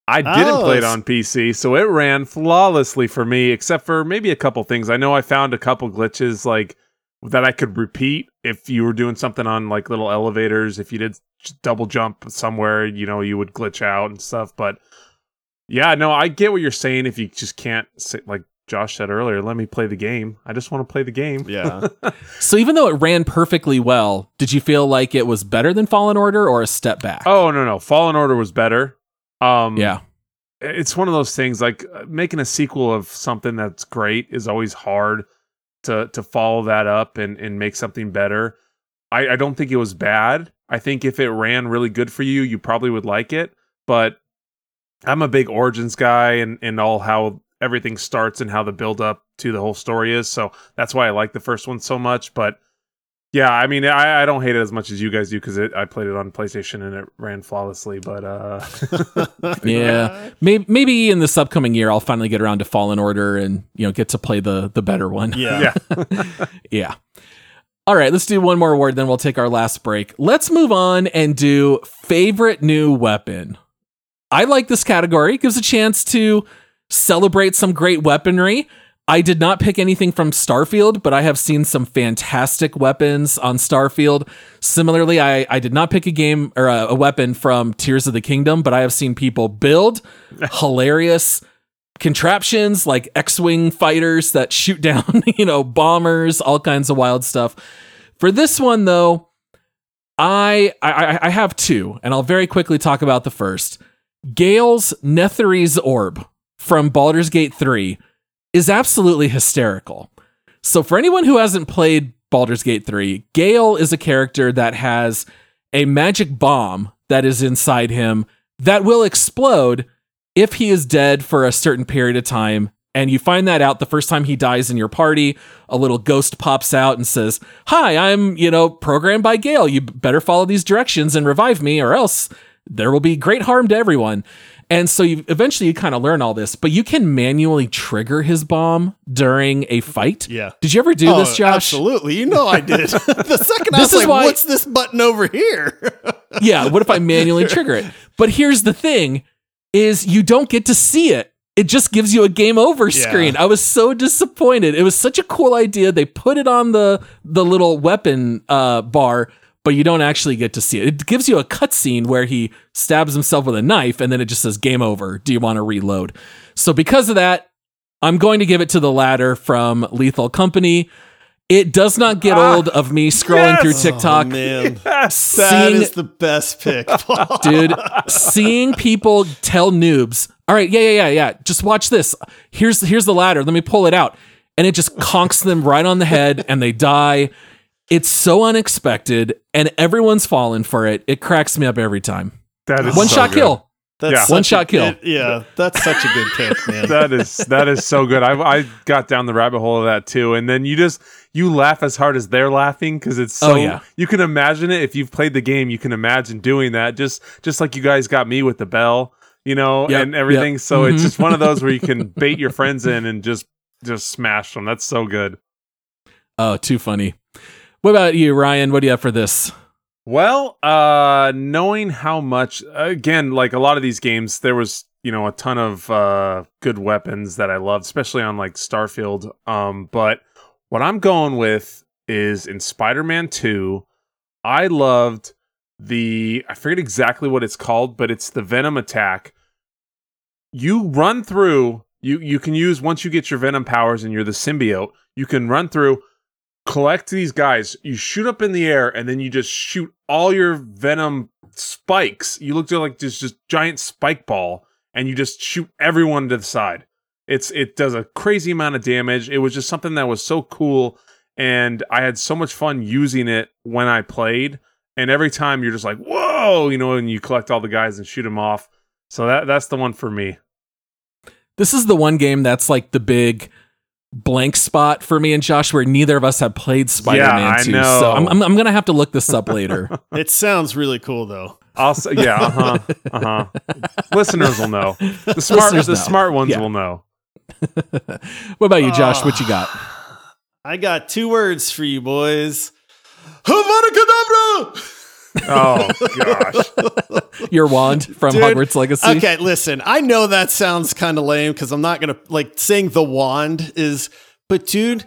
C: I didn't oh, play it on PC, so it ran flawlessly for me, except for maybe a couple things. I know I found a couple glitches like that I could repeat if you were doing something on like little elevators. If you did double jump somewhere, you know, you would glitch out and stuff. But yeah, no, I get what you're saying. If you just can't sit, like Josh said earlier, let me play the game. I just want to play the game.
B: Yeah.
A: so even though it ran perfectly well, did you feel like it was better than Fallen Order or a step back?
C: Oh no, no. Fallen Order was better. Um
A: Yeah.
C: It's one of those things like uh, making a sequel of something that's great is always hard to to follow that up and and make something better. I, I don't think it was bad. I think if it ran really good for you, you probably would like it. But I'm a big Origins guy and and all how everything starts and how the build up to the whole story is. So that's why I like the first one so much. But yeah, I mean, I, I don't hate it as much as you guys do because I played it on PlayStation and it ran flawlessly. But uh,
A: yeah, maybe maybe in this upcoming year I'll finally get around to Fallen Order and you know get to play the the better one.
B: Yeah,
A: yeah. yeah. All right, let's do one more award, then we'll take our last break. Let's move on and do favorite new weapon. I like this category. It gives a chance to celebrate some great weaponry. I did not pick anything from Starfield, but I have seen some fantastic weapons on Starfield. Similarly, I, I did not pick a game or a, a weapon from Tears of the Kingdom, but I have seen people build hilarious contraptions like X-wing fighters that shoot down, you know, bombers, all kinds of wild stuff. For this one though, I I, I have two, and I'll very quickly talk about the first. Gale's Netherese Orb from Baldur's Gate 3 is absolutely hysterical. So, for anyone who hasn't played Baldur's Gate 3, Gale is a character that has a magic bomb that is inside him that will explode if he is dead for a certain period of time. And you find that out the first time he dies in your party. A little ghost pops out and says, Hi, I'm, you know, programmed by Gale. You better follow these directions and revive me, or else there will be great harm to everyone. And so you eventually you kind of learn all this, but you can manually trigger his bomb during a fight.
B: Yeah.
A: Did you ever do oh, this, Josh?
B: Absolutely. You know I did. the second I was like, why... what's this button over here?
A: yeah, what if I manually trigger it? But here's the thing is you don't get to see it. It just gives you a game over screen. Yeah. I was so disappointed. It was such a cool idea. They put it on the the little weapon uh, bar, but you don't actually get to see it. It gives you a cutscene where he stabs himself with a knife and then it just says game over. Do you want to reload? So because of that, I'm going to give it to the latter from Lethal Company. It does not get ah, old of me scrolling yes! through TikTok. Oh,
B: man, yes! that is the best pick,
A: dude. Seeing people tell noobs, "All right, yeah, yeah, yeah, yeah. Just watch this. Here's here's the ladder. Let me pull it out," and it just conks them right on the head, and they die. It's so unexpected, and everyone's fallen for it. It cracks me up every time.
C: That is
A: one
C: so
A: shot
C: good.
A: kill.
B: That's
A: yeah. one shot kill.
B: It, yeah, that's such a good pick, man.
C: that is that is so good. I I got down the rabbit hole of that too, and then you just you laugh as hard as they're laughing because it's so. Oh, yeah. You can imagine it if you've played the game. You can imagine doing that just just like you guys got me with the bell, you know, yep, and everything. Yep. So mm-hmm. it's just one of those where you can bait your friends in and just just smash them. That's so good.
A: Oh, too funny. What about you, Ryan? What do you have for this?
C: Well, uh, knowing how much, again, like a lot of these games, there was, you know, a ton of uh, good weapons that I loved, especially on like Starfield. Um, but what I'm going with is in Spider Man 2, I loved the, I forget exactly what it's called, but it's the Venom attack. You run through, you, you can use, once you get your Venom powers and you're the symbiote, you can run through collect these guys, you shoot up in the air, and then you just shoot all your venom spikes. You look like this just giant spike ball, and you just shoot everyone to the side. It's it does a crazy amount of damage. It was just something that was so cool, and I had so much fun using it when I played. And every time you're just like, whoa, you know, and you collect all the guys and shoot them off. So that that's the one for me.
A: This is the one game that's like the big blank spot for me and Josh, where neither of us have played Spider-Man
C: I
A: 2.
C: know.
A: So I'm, I'm, I'm gonna have to look this up later.
B: It sounds really cool though.
C: I'll yeah, uh huh, uh huh. Listeners will know. The smart,
A: Listeners
C: the
A: know.
C: smart ones
A: Yeah.
C: will know.
A: what about you, Josh? What you got?
B: I got two words for you boys. Avada Kedavra!
C: Oh gosh,
A: Your wand from
B: Dude,
A: Hogwarts Legacy.
B: Okay, listen. I know that sounds kind of lame because I'm not gonna like saying the wand is, but dude,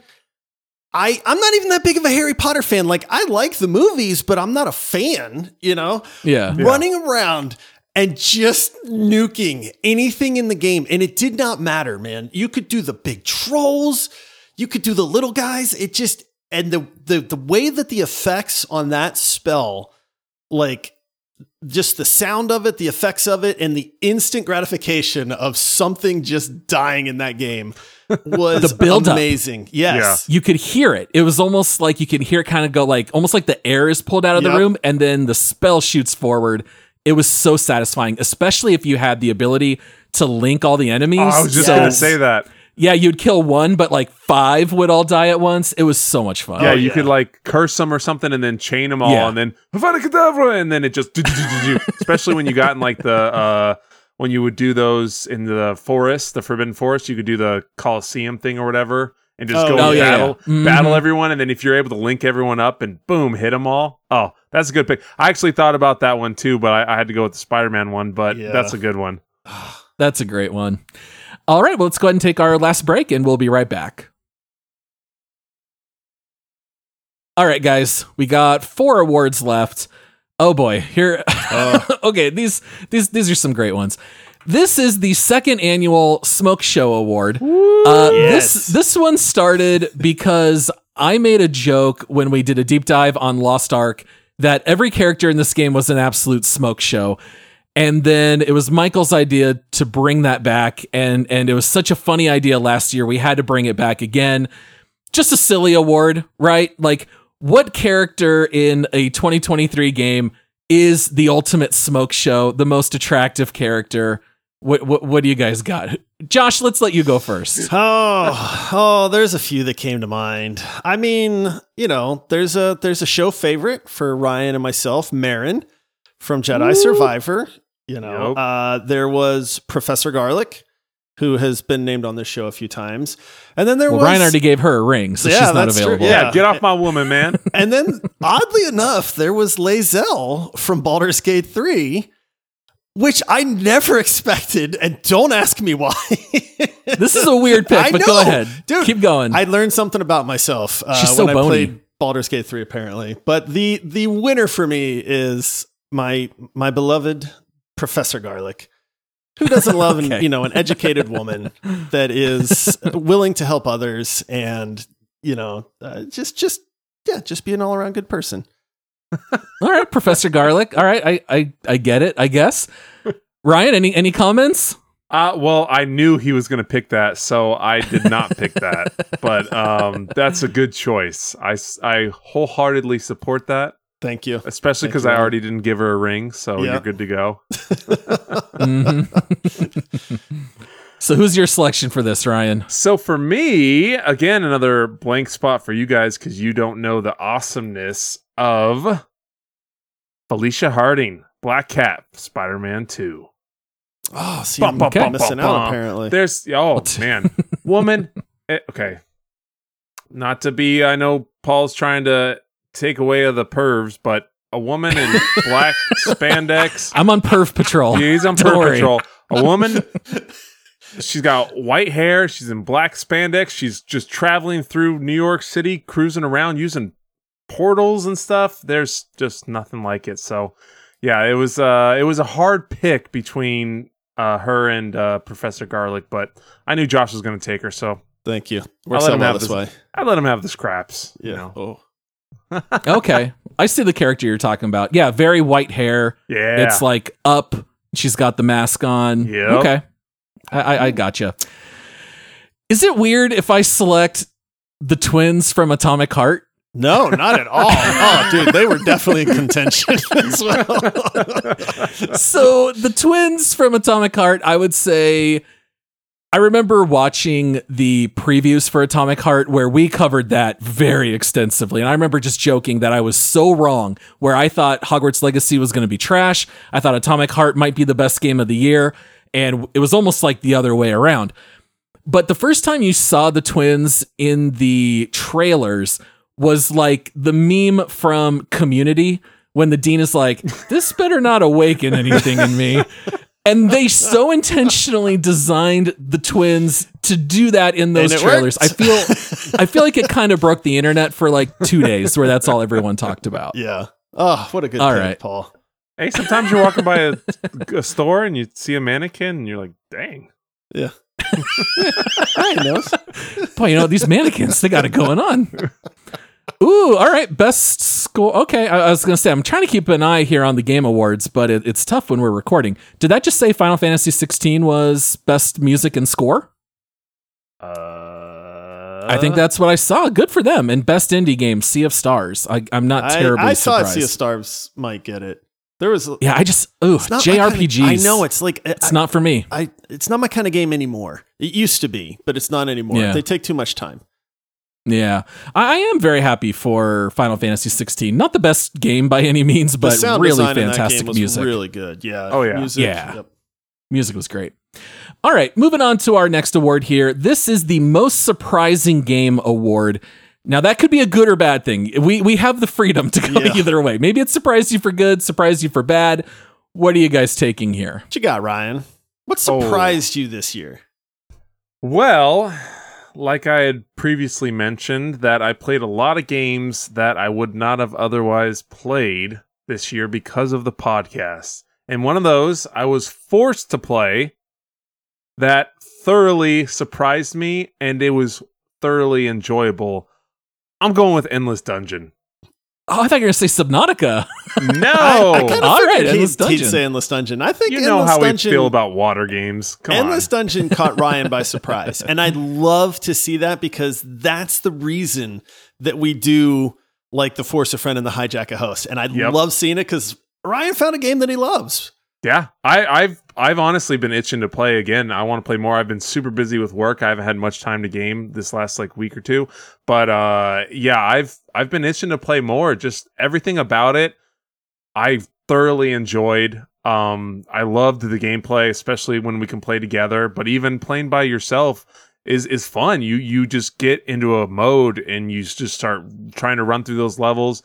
B: I I'm not even that big of a Harry Potter fan. Like I like the movies, but I'm not a fan. You know,
A: Yeah.
B: running around and just nuking anything in the game, and it did not matter, man. You could do the big trolls, you could do the little guys. It just and the the the way that the effects on that spell, like just the sound of it, the effects of it, and the instant gratification of something just dying in that game was
A: The build-up.
B: amazing. Yes.
A: You could hear it. It was almost like you could hear it kind of go like almost like the air is pulled out of the room and then the spell shoots forward. It was so satisfying, especially if you had the ability to link all the enemies.
C: oh, I was just
A: So,
C: gonna say that.
A: Yeah, you'd kill one, but like five would all die at once. It was so much fun.
C: Yeah, you
B: yeah.
C: could like curse them or something, and then chain them all,
A: Yeah.
C: and then Avada Kedavra, and then it just, especially when you got in like the uh when you would do those in the forest, the Forbidden Forest, you could do the Coliseum thing or whatever, and just
B: Oh,
C: go
B: yeah.
C: and
B: Oh,
A: yeah,
C: battle,
A: yeah. Mhm.
C: battle everyone, and then if you're able to link everyone up and boom, hit them all. Oh, that's a good pick. I actually thought about that one too, but I, I had to go with the Spider-Man one. But
B: Yeah.
C: that's a good one.
A: That's a great one. All right, well, let's go ahead and take our last break and we'll be right back. All right, guys, we got four awards left. Oh boy, here. okay, these these these are some great ones. This is the second annual Smoke Show Award. Uh,
B: Yes.
A: This this one started because I made a joke when we did a deep dive on Lost Ark that every character in this game was an absolute smoke show. And then it was Michael's idea to bring that back and and it was such a funny idea last year we had to bring it back again. Just a silly award, right? Like what character in a 2023 game is the ultimate smoke show, the most attractive character? What what what do you guys got? Josh, let's let you go first.
B: Oh, oh, there's a few that came to mind. I mean, you know, there's a there's a show favorite for Ryan and myself, Merrin from Jedi Survivor. You know,
C: Yep.
B: uh, there was Professor Garlick, who has been named on this show a few times, and then there
A: Well,
B: was
A: Ryan already gave her a ring, so
B: Yeah,
A: she's not available.
B: Yeah.
C: Yeah, get off my woman, man.
B: and then oddly enough, there was Lae'zel from Baldur's Gate 3, which I never expected, and don't ask me why.
A: This is a weird pick,
B: I
A: but
B: know.
A: go ahead.
B: Dude,
A: Keep going.
B: I learned something about myself uh,
A: She's so
B: when I played Baldur's Gate 3 apparently. But the the winner for me is my my beloved Professor Garlick. Who doesn't love an, you know an educated woman that is willing to help others and you know uh, just just yeah just be an all around good person.
A: All right, Professor Garlick. All right, I, I I get it. I guess. Ryan, any any comments?
C: Uh, well, I knew he was going to pick that, so I did not pick that. But um, that's a good choice. I, I wholeheartedly support that,
B: Thank you.
C: especially because I already didn't give her a ring, so
B: Yeah.
C: you're good to go.
A: So, who's your selection for this, Ryan?
C: So for me, again, another blank spot for you guys because you don't know the awesomeness of Felicia Harding, Black Cat, Spider Man 2.
B: Oh, see,
C: Bum,
B: I'm
C: bum, bum,
B: missing
C: bum,
B: out
C: bum.
B: apparently.
C: There's, oh man, woman. eh, okay. Not to be, I know Paul's trying to take away of the pervs, but a woman in black spandex.
A: I'm on Perv Patrol.
C: Yeah, he's on
A: Don't
C: Perv
A: worry.
C: Patrol. A woman. She's got white hair. She's in black spandex. She's just traveling through New York City, cruising around using portals and stuff. There's just nothing like it. So, yeah, it was uh, it was a hard pick between uh, her and uh, Professor Garlick, but I knew Josh was going to take her, so
B: Thank you.
C: I'll
B: Works
C: let him
B: well
C: have
B: this
C: this.
B: way.
C: I let him have the scraps.
B: Yeah.
C: You know?
B: Oh.
A: Okay, I see the character you're talking about. Yeah, very white hair.
C: Yeah.
A: It's like up. She's got the mask on.
C: Yeah.
A: Okay, I, I, I gotcha. Is it weird if I select the twins from Atomic Heart
B: No, not at all. oh, dude, they were definitely in contention as well.
A: so the twins from Atomic Heart, I would say I remember watching the previews for Atomic Heart where we covered that very extensively. And I remember just joking that I was so wrong, where I thought Hogwarts Legacy was going to be trash. I thought Atomic Heart might be the best game of the year. And it was almost like the other way around. But the first time you saw the twins in the trailers was like the meme from Community when the dean is like, this better not awaken anything in me. And they so intentionally designed the twins to do that in those trailers. I feel I feel like it kind of broke the internet for like 2 days where that's all everyone talked about.
B: Yeah. Oh, what a good
A: All
B: pick,
A: right.
B: Paul.
C: Hey, sometimes you're walking by a, a store and you see a mannequin and you're like, dang.
B: Yeah. I know.
A: Boy, you know, these mannequins, they got it going on. Ooh, all right. Best score. Okay. I, I was going to say, I'm trying to keep an eye here on the Game Awards, but it, it's tough when we're recording. Did that just say Final Fantasy 16 was best music and score?
C: Uh,
A: I think that's what I saw. Good for them. And best indie game, Sea of Stars. I, I'm not
B: I,
A: terribly
B: I thought
A: surprised.
B: Sea of Stars might get it. There was
A: yeah, I just, ooh,
B: my kind of- I know it's like
A: It's not for me.
B: I it's not my kind of game anymore. It used to be, but it's not anymore.
A: Yeah.
B: They take too much time.
A: Yeah, I, I am very happy for Final Fantasy 16. Not the best game by any means,
B: The
A: but
B: sound
A: really
B: design that
A: fantastic
B: game was
A: music.
B: really good. Yeah.
C: Oh, yeah.
B: Music,
A: Yeah.
B: yep.
A: Music was great. All right, moving on to our next award here. This is the most surprising game award. Now that could be a good or bad thing. We we have the freedom to go
B: Yeah.
A: either way. Maybe it surprised you for good, surprised you for bad. What are you guys taking here?
B: What you got, Ryan? What
C: Oh.
B: surprised you this year?
C: Well, like I had previously mentioned, that I played a lot of games that I would not have otherwise played this year because of the podcast. And one of those I was forced to play that thoroughly surprised me and it was thoroughly enjoyable. I'm going with Endless Dungeon.
A: Oh, I thought you were going to say Subnautica.
C: No!
B: I, I kind of
A: all
B: figured he'd,
A: Endless
B: he'd
A: Dungeon.
B: say Endless Dungeon. I think
C: you know how
B: Dungeon,
C: we feel about water games. Come
B: Endless
C: on.
B: Dungeon caught Ryan by surprise. And I'd love to see that because that's the reason that we do like the Force a Friend and the Hijack a Host. And I'd
C: Yep.
B: love seeing it because Ryan found a game that he loves.
C: Yeah, I, I've I've honestly been itching to play again. I want to play more. I've been super busy with work. I haven't had much time to game this last like week or two. But uh, yeah, I've I've been itching to play more. Just everything about it, I thoroughly enjoyed. Um, I loved the gameplay, especially when we can play together. But even playing by yourself is is fun. You you just get into a mode and you just start trying to run through those levels.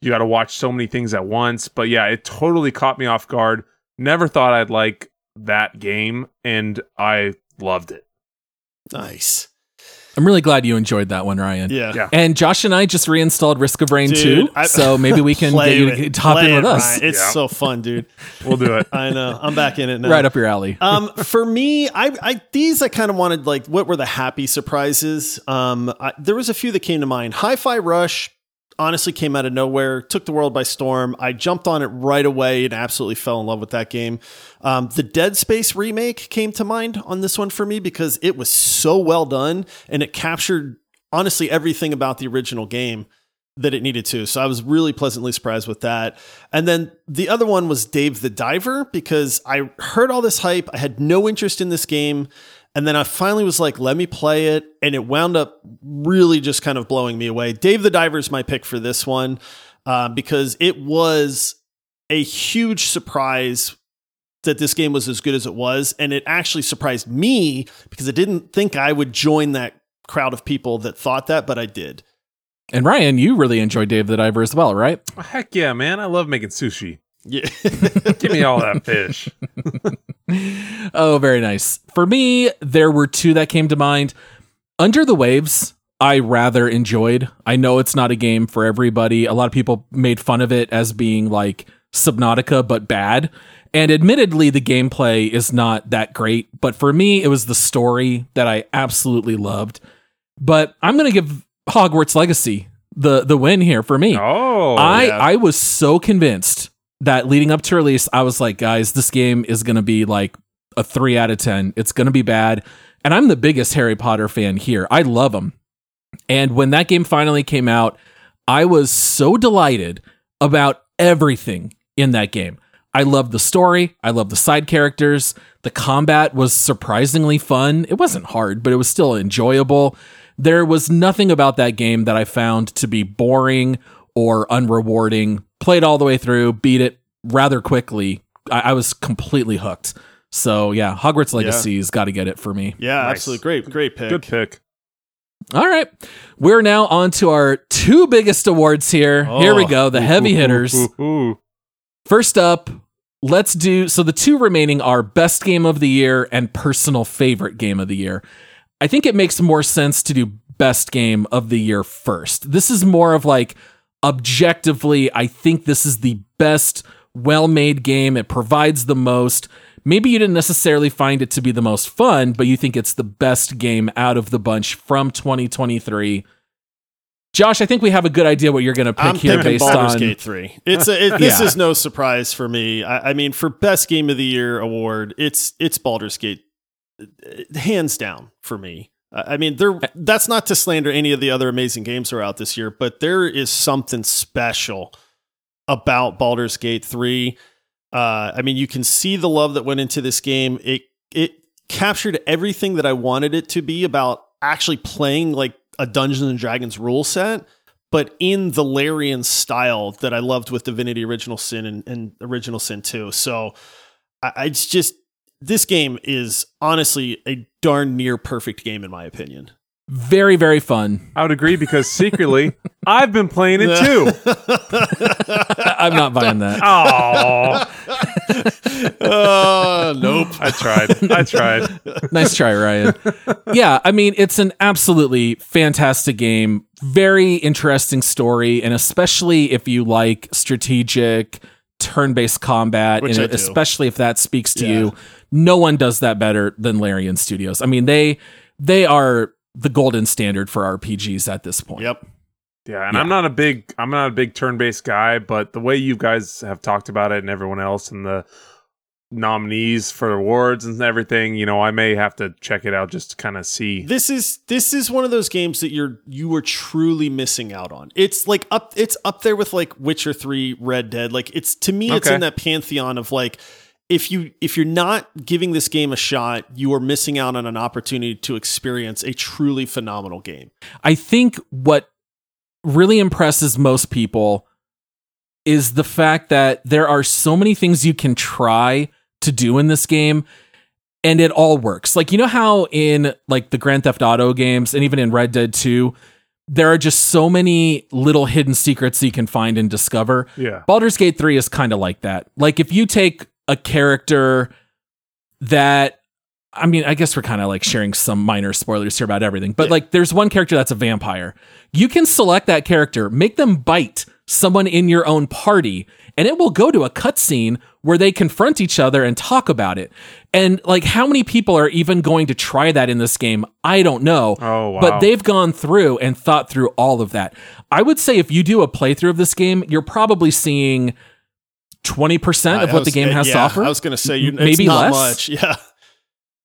C: You got to watch so many things at once. But yeah, it totally caught me off guard. Never thought I'd like that game, and I loved it.
B: Nice.
A: I'm really glad you enjoyed that one, Ryan.
B: Yeah.
C: Yeah.
A: And Josh and I just reinstalled Risk of Rain
B: Dude,
A: 2,
B: I-
A: so maybe we can get you
B: it.
A: to hop
B: Play
A: in with
B: it,
A: us.
B: Ryan. It's
C: Yeah.
B: so fun, dude.
C: We'll do it.
B: I know. I'm back in it now.
A: Right up your alley.
B: um, for me, I, I these I kind of wanted like what were the happy surprises? Um, I, there was a few that came to mind. Hi-Fi Rush honestly came out of nowhere, took the world by storm. I jumped on it right away and absolutely fell in love with that game. Um, the Dead Space remake came to mind on this one for me because it was so well done and it captured honestly everything about the original game that it needed to. So I was really pleasantly surprised with that. And then the other one was Dave the Diver because I heard all this hype. I had no interest in this game. And then I finally was like, let me play it. And it wound up really just kind of blowing me away. Dave the Diver is my pick for this one uh, because it was a huge surprise that this game was as good as it was. And it actually surprised me because I didn't think I would join that crowd of people that thought that, but I did.
A: And Ryan, you really enjoyed Dave the Diver as well, right?
C: Heck yeah, man! I love making sushi.
B: Yeah.
C: Give me all that fish.
A: Oh, very nice. For me, there were two that came to mind. Under the Waves, I rather enjoyed. I know it's not a game for everybody. A lot of people made fun of it as being like Subnautica, but bad. And admittedly, the gameplay is not that great. But for me, it was the story that I absolutely loved. But I'm going to give Hogwarts Legacy the, the win here for me.
C: Oh,
A: I
B: yeah.
A: I was so convinced that leading up to release, I was like, guys, this game is gonna be like a three out of ten. It's gonna be bad. And I'm the biggest Harry Potter fan here. I love them. And when that game finally came out, I was so delighted about everything in that game. I loved the story. I loved the side characters. The combat was surprisingly fun. It wasn't hard, but it was still enjoyable. There was nothing about that game that I found to be boring or unrewarding. Played all the way through, beat it rather quickly. I, I was completely hooked. So yeah, Hogwarts Legacy's got to get it for me.
B: Yeah,
C: Nice.
B: absolutely great, great pick.
C: Good pick.
A: All right. We're now on to our two biggest awards here. here we
B: Oh.
A: go, the heavy hitters.
C: Ooh, ooh, ooh.
A: First up, let's do so the two remaining are best game of the year and personal favorite game of the year. I think it makes more sense to do best game of the year first. This is more of like objectively, I think this is the best well made game. It provides the most. Maybe you didn't necessarily find it to be the most fun, but you think it's the best game out of the bunch from 2023. Josh, I think we have a good idea what you're going to pick
B: I'm
A: here based
B: Baldur's
A: on
B: Gate 3. It's a, it, this
A: Yeah.
B: is no surprise for me. I, I mean, for best game of the year award, it's it's Baldur's Gate, uh, hands down for me. I mean, there. That's not to slander any of the other amazing games that are out this year, but there is something special about Baldur's Gate 3. Uh, I mean, you can see the love that went into this game. It it captured everything that I wanted it to be about actually playing like a Dungeons and Dragons rule set, but in the Larian style that I loved with Divinity Original Sin and, and Original Sin 2. So I, I it's just this game is honestly a darn near perfect game in my opinion.
A: very, very fun.
C: I would agree because secretly I've been playing it too.
A: I'm not buying that.
C: Oh,
B: uh, nope.
C: I tried. I tried.
A: nice try, Ryan. Yeah, I mean, it's an absolutely fantastic game. Very interesting story, and especially if you like strategic turn-based combat,
B: Which
A: and
B: I do.
A: especially if that speaks to
B: Yeah.
A: you, no one does that better than Larian Studios. I mean, they they are the golden standard for RPGs at this point.
B: Yep.
C: Yeah, and I'm not a big I'm not a big turn-based guy, but the way you guys have talked about it and everyone else and the nominees for awards and everything, you know, I may have to check it out just to kind of see.
B: This is this is one of those games that you're you were truly missing out on. It's like up it's up there with like Witcher 3, Red Dead. Like it's to me it's
C: Okay.
B: in that pantheon of like if you if you're not giving this game a shot, you are missing out on an opportunity to experience a truly phenomenal game.
A: I think what really impresses most people is the fact that there are so many things you can try to do in this game and it all works. Like you know how in like the Grand Theft Auto games and even in Red Dead 2 there are just so many little hidden secrets you can find and discover.
C: Yeah.
A: Baldur's Gate 3 is kind of like that. Like if you take a character that I mean, I guess we're kind of like sharing some minor spoilers here about everything, but like there's one character that's a vampire. You can select that character, make them bite someone in your own party, and it will go to a cutscene where they confront each other and talk about it. And like how many people are even going to try that in this game? I don't know.
C: Oh, wow.
A: But they've gone through and thought through all of that. I would say if you do a playthrough of this game, you're probably seeing 20% of
B: I
A: what
B: was-
A: the game has
B: yeah,
A: to offer.
B: I was going to say you
A: M-
B: maybe
A: maybe
B: not
A: less.
B: much. Yeah.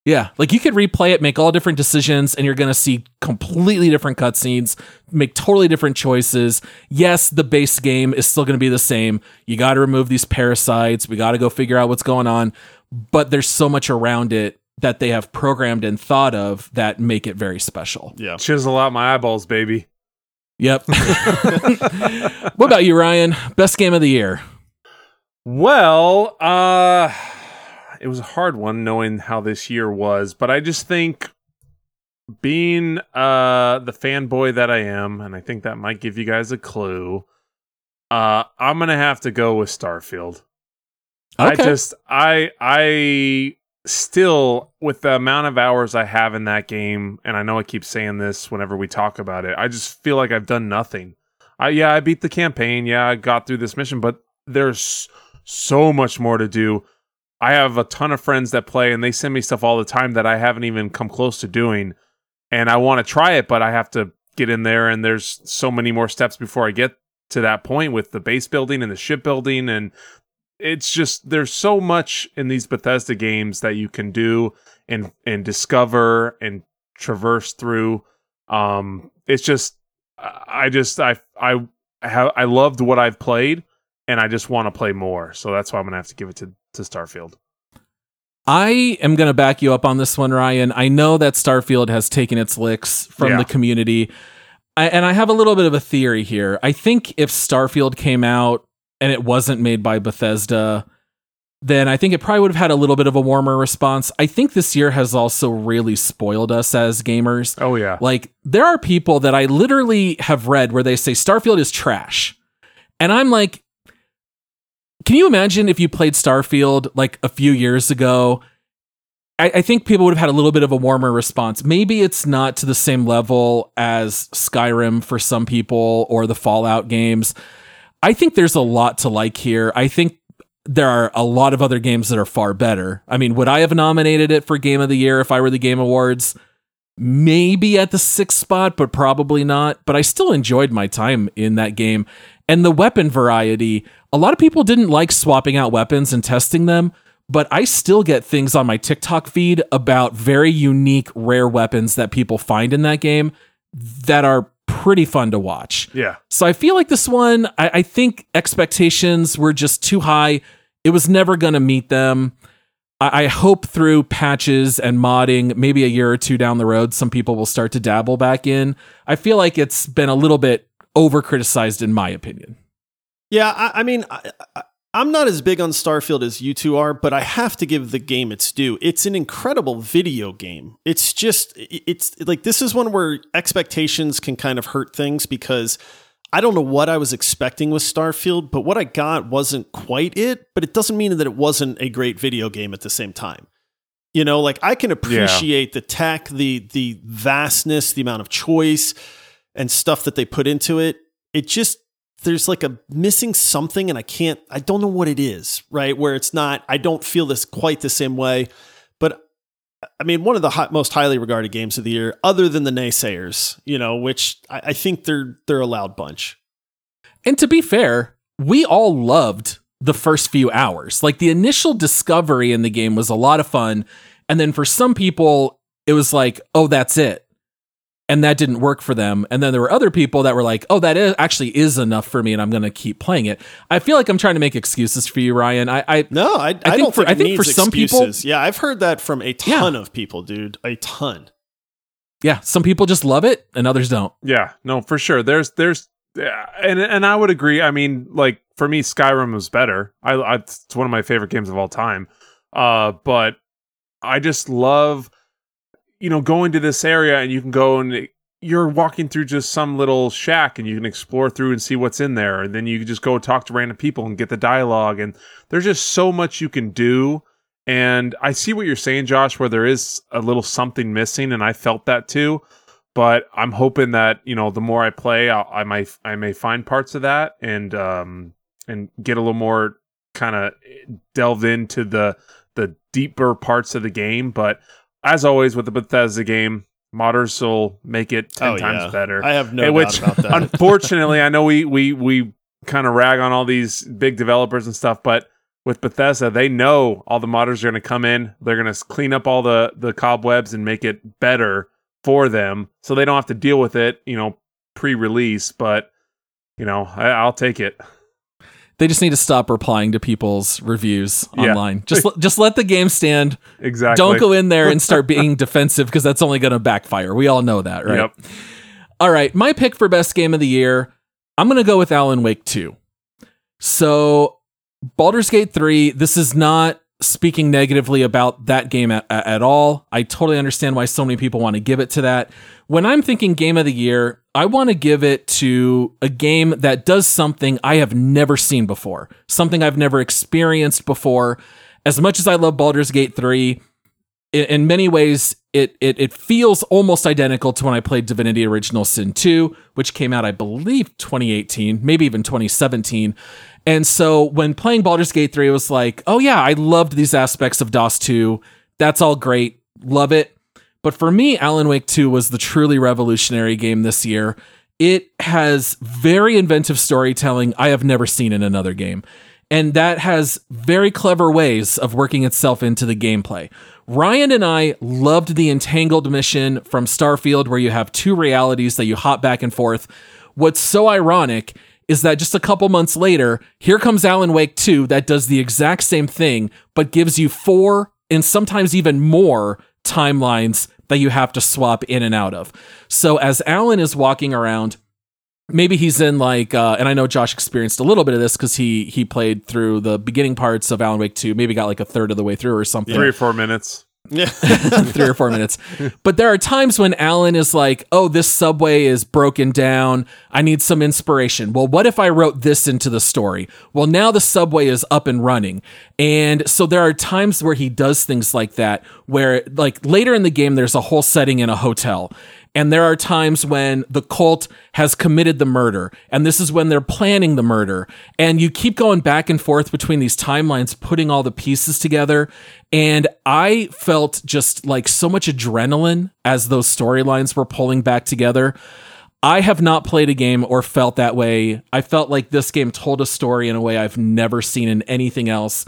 A: Yeah, like you could replay it, make all different decisions, and you're going to see completely different cutscenes, make totally different choices. Yes, the base game is still going to be the same. You got to remove these parasites. We got to go figure out what's going on. But there's so much around it that they have programmed and thought of that make it very special.
B: Yeah.
C: Chisel out my eyeballs, baby.
A: Yep. what about you, Ryan? Best game of the year?
C: Well, uh it was a hard one knowing how this year was, but I just think being uh the fanboy that I am, and I think that might give you guys a clue. Uh I'm going to have to go with Starfield. I just I I still with the amount of hours I have in that game, and I know I keep saying this whenever we talk about it, I just feel like I've done nothing. I yeah, I beat the campaign, yeah, I got through this mission, but there's so much more to do. I have a ton of friends that play and they send me stuff all the time that I haven't even come close to doing. And I want to try it, but I have to get in there and there's so many more steps before I get to that point with the base building and the ship building and it's just there's so much in these Bethesda games that you can do and and discover and traverse through. Um it's just I just I I I, have, I loved what I've played, and I just want to play more. So that's why I'm gonna have to give it to to Starfield.
A: I am going to back you up on this one, Ryan. I know that Starfield has taken its licks from
C: Yeah.
A: the community. I, and I have a little bit of a theory here. I think if Starfield came out and it wasn't made by Bethesda, then I think it probably would have had a little bit of a warmer response. I think this year has also really spoiled us as gamers.
C: Oh yeah,
A: Like, there are people that I literally have read where they say Starfield is trash. And I'm like, can you imagine if you played Starfield like a few years ago? I, I think people would have had a little bit of a warmer response. Maybe it's not to the same level as Skyrim for some people or the Fallout games. I think there's a lot to like here. I think there are a lot of other games that are far better. I mean, would I have nominated it for Game of the Year if I were the Game Awards? Maybe at the sixth spot, but probably not. But I still enjoyed my time in that game. And the weapon variety, a lot of people didn't like swapping out weapons and testing them, but I still get things on my TikTok feed about very unique, rare weapons that people find in that game that are pretty fun to watch.
C: yeah.
A: So I feel like this one, I, I think expectations were just too high. It was never going to meet them. I, I hope through patches and modding, maybe a year or two down the road, some people will start to dabble back in. I feel like it's been a little bit over criticized, in my opinion.
B: Yeah, I, I mean, I, I, I'm not as big on Starfield as you two are, but I have to give the game its due. It's an incredible video game. It's just, it's like this is one where expectations can kind of hurt things because I don't know what I was expecting with Starfield, but what I got wasn't quite it. But it doesn't mean that it wasn't a great video game at the same time. You know, like I can appreciate the tech, the the vastness, the amount of choice and stuff that they put into it. It just there's like a missing something and I can't I don't know what it is, right? Where it's not I don't feel this quite the same way. But I mean, one of the hot, most highly regarded games of the year, other than the naysayers, you know, which I, I think they're they're a loud bunch.
A: And to be fair, we all loved the first few hours. Like the initial discovery in the game was a lot of fun. And then for some people, it was like, oh, that's it. And that didn't work for them. And then there were other people that were like, oh, that is, actually is enough for me and I'm going to keep playing it. I feel like I'm trying to make excuses for you, Ryan. I, I
B: No, I, I,
A: think
B: don't
A: for-
B: think
A: I
B: it
A: think for
B: needs
A: some people-
B: excuses. yeah, I've heard that from a ton of people, dude, a ton.
A: yeah, some people just love it and others don't.
C: Yeah, no, for sure. There's there's yeah, and and I would agree. I mean, like for me, Skyrim was better. I, I it's one of my favorite games of all time. Uh, but I just love, you know, go into this area and you can go and you're walking through just some little shack and you can explore through and see what's in there, and then you can just go talk to random people and get the dialogue. And there's just so much you can do. And I see what you're saying, Josh, where there is a little something missing, and I felt that too but I'm hoping that you know the more I play, I'll, I might I may find parts of that and um and get a little more kind of delved into the the deeper parts of the game. But as always with the Bethesda game, modders will make it ten
B: Oh,
C: times
B: yeah.
C: better.
B: I have no
C: And
B: doubt
C: which,
B: about that.
C: unfortunately, I know we we we kind of rag on all these big developers and stuff, but with Bethesda, they know all the modders are going to come in. They're going to clean up all the the cobwebs and make it better for them, so they don't have to deal with it, you know, pre-release. But you know, I, I'll take it.
A: They just need to stop replying to people's reviews
C: Yeah.
A: online. Just just let the game stand.
C: Exactly.
A: Don't go in there and start being defensive because that's only going to backfire. We all know that, right?
C: Yep.
A: All right, my pick for best game of the year, I'm going to go with Alan Wake 2. So, Baldur's Gate 3, this is not speaking negatively about that game at, at all. I totally understand why so many people want to give it to that. When I'm thinking game of the year, I want to give it to a game that does something I have never seen before, something I've never experienced before. As much as I love Baldur's Gate 3, in, in many ways it, it it feels almost identical to when I played Divinity Original Sin 2, which came out I believe 2018, maybe even 2017. And so when playing Baldur's Gate 3 it was like, "Oh yeah, I loved these aspects of DOS 2. That's all great. Love it." But for me, Alan Wake 2 was the truly revolutionary game this year. It has very inventive storytelling I have never seen in another game. And that has very clever ways of working itself into the gameplay. Ryan and I loved the Entangled mission from Starfield, where you have two realities that you hop back and forth. What's so ironic is that just a couple months later, here comes Alan Wake 2 that does the exact same thing, but gives you four and sometimes even more timelines that you have to swap in and out of. So as Alan is walking around, maybe he's in like uh, and I know Josh experienced a little bit of this because he he played through the beginning parts of Alan Wake 2, maybe got like a third of the way through or something.
C: Three or four minutes.
B: Yeah.
A: three or four minutes. But there are times when Alan is like, oh, this subway is broken down. I need some inspiration. Well, what if I wrote this into the story? Well, now the subway is up and running. And so there are times where he does things like that, where like later in the game, there's a whole setting in a hotel. And there are times when the cult has committed the murder, and this is when they're planning the murder. And you keep going back and forth between these timelines, putting all the pieces together. And I felt just like so much adrenaline as those storylines were pulling back together. I have not played a game or felt that way. I felt like this game told a story in a way I've never seen in anything else.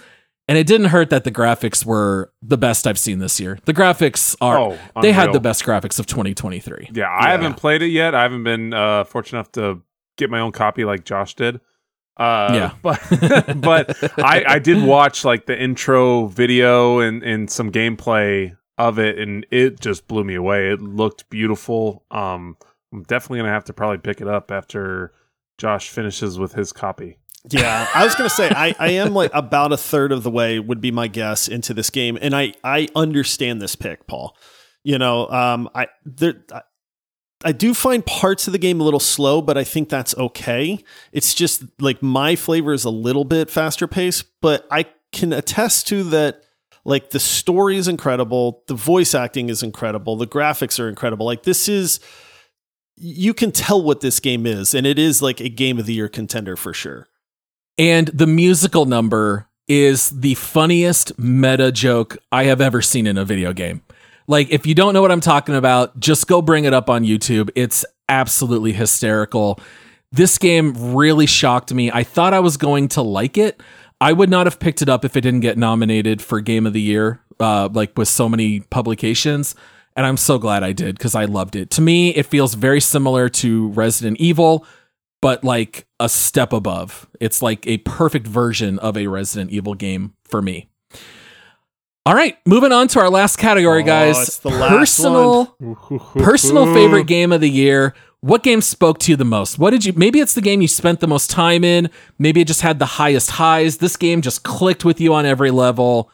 A: And it didn't hurt that the graphics were the best I've seen this year. The graphics are
C: Oh,
A: they had the best graphics of 2023.
C: Yeah, I haven't played it yet. I haven't been uh, fortunate enough to get my own copy like Josh did. Uh,
A: Yeah.
C: but but I, I did watch like the intro video and and some gameplay of it, and it just blew me away. It looked beautiful. Um, I'm definitely gonna have to probably pick it up after Josh finishes with his copy.
B: Yeah, I was gonna say I, I am like about a third of the way would be my guess into this game, and I I understand this pick, Paul. You know, um, I there. I, I do find parts of the game a little slow, but I think that's okay. It's just like my flavor is a little bit faster paced, but I can attest to that. Like the story is incredible, the voice acting is incredible, the graphics are incredible. Like this is, you can tell what this game is, and it is like a game of the year contender for sure.
A: And the musical number is the funniest meta joke I have ever seen in a video game. Like, if you don't know what I'm talking about, just go bring it up on YouTube. It's absolutely hysterical. This game really shocked me. I thought I was going to like it. I would not have picked it up if it didn't get nominated for Game of the Year, uh, like with so many publications. And I'm so glad I did because I loved it. To me, it feels very similar to Resident Evil, but like a step above. It's like a perfect version of a Resident Evil game for me. All right, moving on to our last category,
B: Oh,
A: guys.
B: it's the last
A: personal personal favorite game of the year. What game spoke to you the most? What did you maybe it's the game you spent the most time in, maybe it just had the highest highs. This game just clicked with you on every level.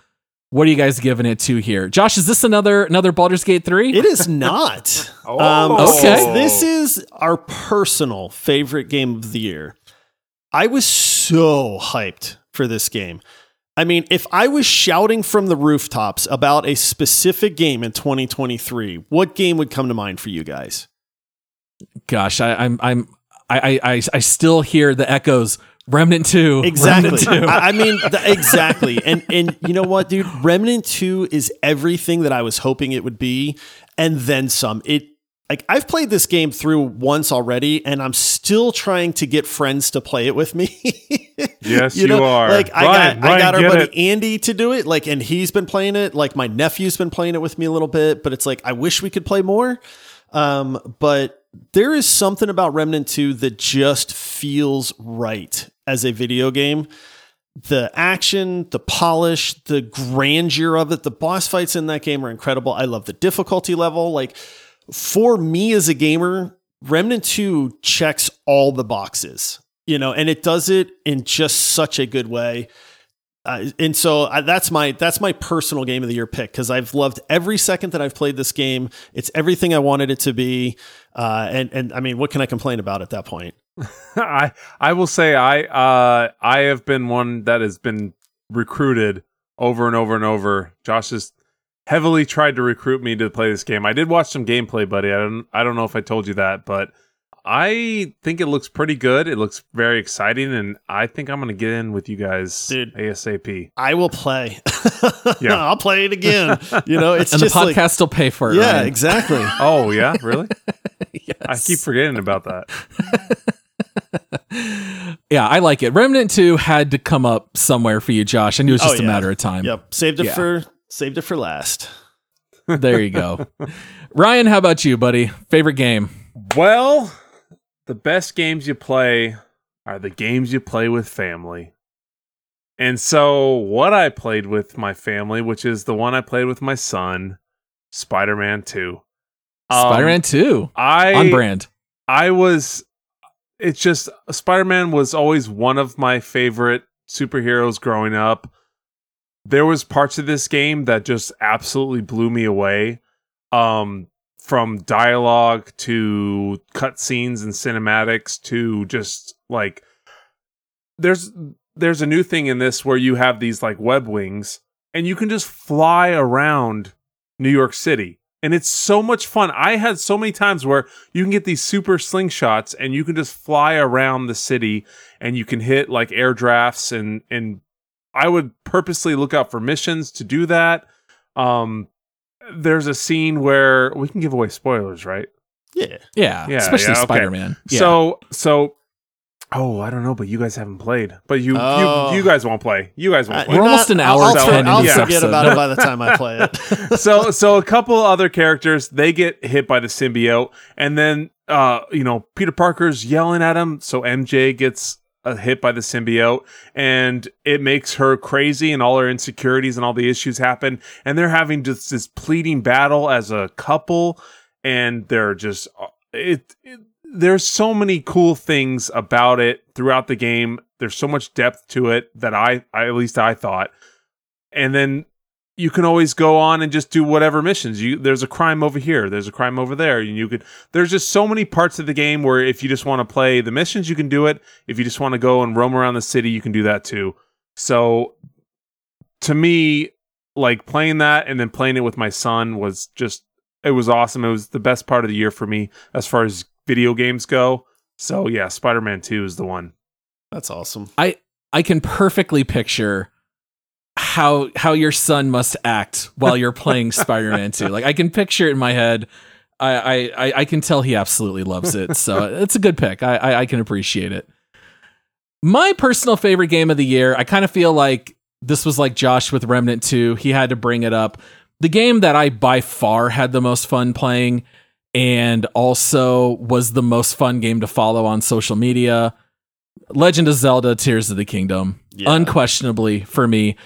A: What are you guys giving it to here? Josh, is this another another Baldur's Gate 3?
B: It is not.
C: Oh.
B: um,
A: Okay.
B: so This is our personal favorite game of the year. I was so hyped for this game. I mean, if I was shouting from the rooftops about a specific game in 2023, what game would come to mind for you guys?
A: Gosh, I, I'm I'm I, I I still hear the echoes. Remnant 2.
B: Exactly.
A: Remnant 2.
B: I, I mean, th- exactly. And and you know what, dude? Remnant Two is everything that I was hoping it would be, and then some. It like I've played this game through once already, and I'm still trying to get friends to play it with me.
C: Yes, you are.
B: Like I
C: Ryan,
B: got I got our
C: get
B: buddy Andy to do it. Like, and he's been playing it. Like my nephew's been playing it with me a little bit, but it's like I wish we could play more. Um, but there is something about Remnant 2 that just feels right as a video game. The action, the polish, the grandeur of it, the boss fights in that game are incredible. I love the difficulty level. Like for me as a gamer, Remnant 2 checks all the boxes, you know, and it does it in just such a good way. Uh, and so uh, that's my that's my personal game of the year pick because I've loved every second that I've played this game. It's everything I wanted it to be, uh, and and I mean, what can I complain about at that point?
C: I I will say I uh I have been one that has been recruited over and over and over. Josh has heavily tried to recruit me to play this game. I did watch some gameplay, buddy. I don't I don't know if I told you that, but I think it looks pretty good. It looks very exciting, and I think I'm gonna get in with you guys
B: Dude.
C: ASAP.
B: I will play.
C: Yeah.
B: I'll play it again. You know, it's
A: and the
B: just like
A: podcast will pay for it.
B: yeah,
A: Ryan.
B: exactly.
C: Oh yeah, really?
A: Yes.
C: I keep forgetting about that.
A: Yeah, I like it. Remnant 2 had to come up somewhere for you, Josh. I knew it was
B: Oh,
A: just a matter of time.
B: Yep, saved it
A: Yeah.
B: for saved it for last.
A: There you go. Ryan, how about you, buddy? Favorite game?
C: Well, the best games you play are the games you play with family. And so, what I played with my family, which is the one I played with my son, Spider Man 2. Um,
A: Spider Man 2.
C: I
A: On brand.
C: I was it's just Spider-Man was always one of my favorite superheroes growing up. There was parts of this game that just absolutely blew me away. Um from dialogue to cutscenes and cinematics to just like there's there's a new thing in this where you have these like web wings and you can just fly around New York City and it's so much fun. I had so many times where you can get these super slingshots and you can just fly around the city and you can hit like air drafts and and I would purposely look out for missions to do that. Um there's a scene where we can give away spoilers, right?
B: Yeah.
A: Yeah.
C: Yeah,
A: especially
C: yeah, okay.
A: Spider Man.
C: So so Oh, I don't know, but you guys haven't played. But you
B: Oh.
C: you, you guys won't play. You guys won't
B: Uh,
C: play.
A: We're almost an hour
B: I'll,
C: to
B: for-
C: end
B: I'll
C: this
B: forget about it by the time I play it.
C: so so a couple other characters they get hit by the symbiote and then uh you know peter parker's yelling at him so mj gets uh, hit by the symbiote and it makes her crazy and all her insecurities and all the issues happen. And they're having just this pleading battle as a couple and they're just uh, it, it there's so many cool things about it throughout the game. There's so much depth to it that i, I at least i thought. And then you can always go on and just do whatever missions. You there's a crime over here, there's a crime over there, and you could. There's just so many parts of the game where if you just want to play the missions, you can do it. If you just want to go and roam around the city, you can do that too. So, to me, like playing that and then playing it with my son was just it was awesome. It was the best part of the year for me as far as video games go. So yeah, Spider Man Two is the one.
B: That's awesome.
A: I I can perfectly picture how how your son must act while you're playing Spider-Man 2. Like I can picture it in my head. I I I- I can tell he absolutely loves it. So it's a good pick. I, I I can appreciate it. My personal favorite game of the year. I kind of feel like this was like Josh with Remnant 2. He had to bring it up. The game that I by far had the most fun playing and also was the most fun game to follow on social media. Legend of Zelda Tears of the Kingdom.
B: Yeah.
A: Unquestionably for me.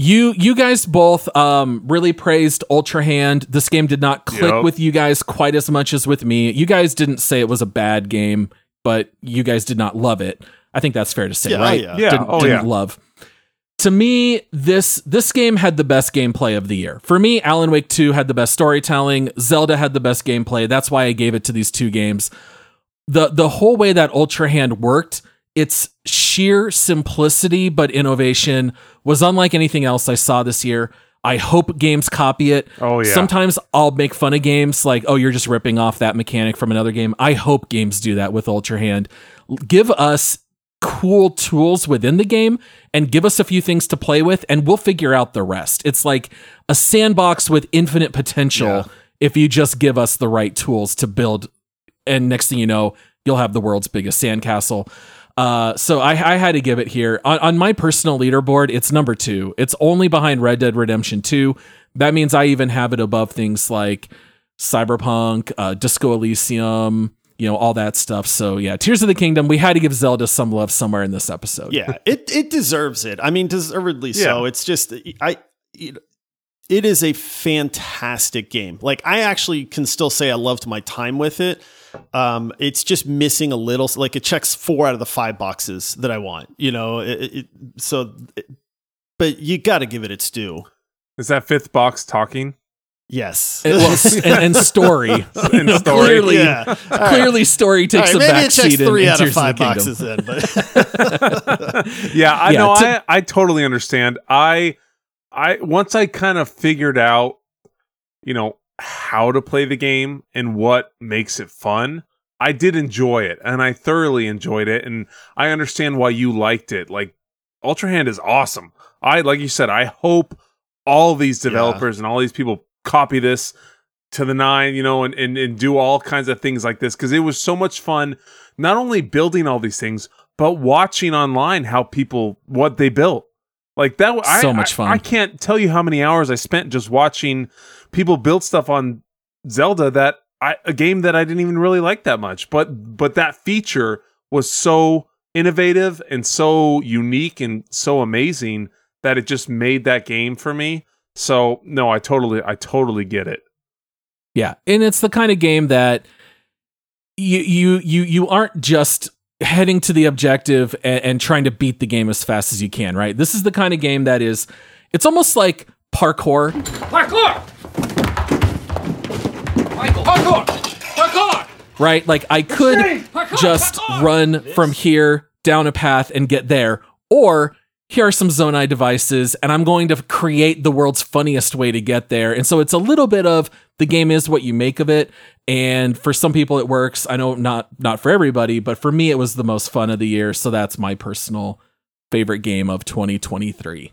A: You you guys both um really praised Ultra Hand. This game did not click
C: Yep.
A: with you guys quite as much as with me. You guys didn't say it was a bad game, but you guys did not love it. I think that's fair to say,
B: Yeah, oh,
A: right?
B: yeah.
C: Yeah,
A: Didn't,
C: oh,
A: didn't
C: yeah.
A: love. To me, this this game had the best gameplay of the year. For me, Alan Wake 2 had the best storytelling. Zelda had the best gameplay. That's why I gave it to these two games. The the whole way that Ultra Hand worked, its sheer simplicity but innovation was unlike anything else I saw this year. I hope games copy it.
C: Oh, yeah.
A: Sometimes I'll make fun of games like, oh, you're just ripping off that mechanic from another game. I hope games do that with Ultra Hand. Give us cool tools within the game and give us a few things to play with and we'll figure out the rest. It's like a sandbox with infinite potential if you just give us the right tools to build and next thing you know, you'll have the world's biggest sandcastle. Uh, so I, I had to give it here on, on my personal leaderboard. It's number two. It's only behind Red Dead Redemption Two. That means I even have it above things like Cyberpunk, uh, Disco Elysium, you know, all that stuff. So yeah, Tears of the Kingdom. We had to give Zelda some love somewhere in this episode.
B: Yeah, it it deserves it. I mean, deservedly so. It's just I. It, it is a fantastic game. Like I actually can still say I loved my time with it. Um, it's just missing a little. Like it checks four out of the five boxes that I want. You know, it, it, so. but you got to give it its due.
C: Is that fifth box talking?
B: Yes.
A: It was, and, and story. You know,
C: story.
A: Clearly,
B: Yeah. All right.
A: clearly, story takes
B: right,
A: a
B: maybe
A: back
B: it checks
A: seat
B: three
A: in
B: out of five
A: the
B: boxes then, but
C: yeah, I
A: Yeah,
C: know.
A: to-
C: I I totally understand. I I once I kind of figured out, you know, how to play the game and what makes it fun. I did enjoy it, and I thoroughly enjoyed it, and I understand why you liked it. Like Ultra Hand is awesome. I like you said. I hope all these developers and all these people copy this to the nine, you know, and, and, and do all kinds of things like this because it was so much fun, not only building all these things, but watching online how people, what they built. Like that, was
A: So much
C: I-
A: fun.
C: I, can't tell you how many hours I spent just watching people build stuff on Zelda that I, a game that I didn't even really like that much, but, but that feature was so innovative and so unique and so amazing that it just made that game for me. So no, I totally I totally get it.
A: Yeah, and it's the kind of game that you you you you aren't just heading to the objective and, and, trying to beat the game as fast as you can, right? This is the kind of game that is it's almost like parkour.
G: Parkour. Michael. Parkour. Parkour.
A: Right? Like I could parkour, just parkour. run from here down a path and get there or here are some Zonai devices, and I'm going to create the world's funniest way to get there. And so it's a little bit of the game is what you make of it. And for some people it works. I know not not for everybody, but for me it was the most fun of the year. So that's my personal favorite game of 2023.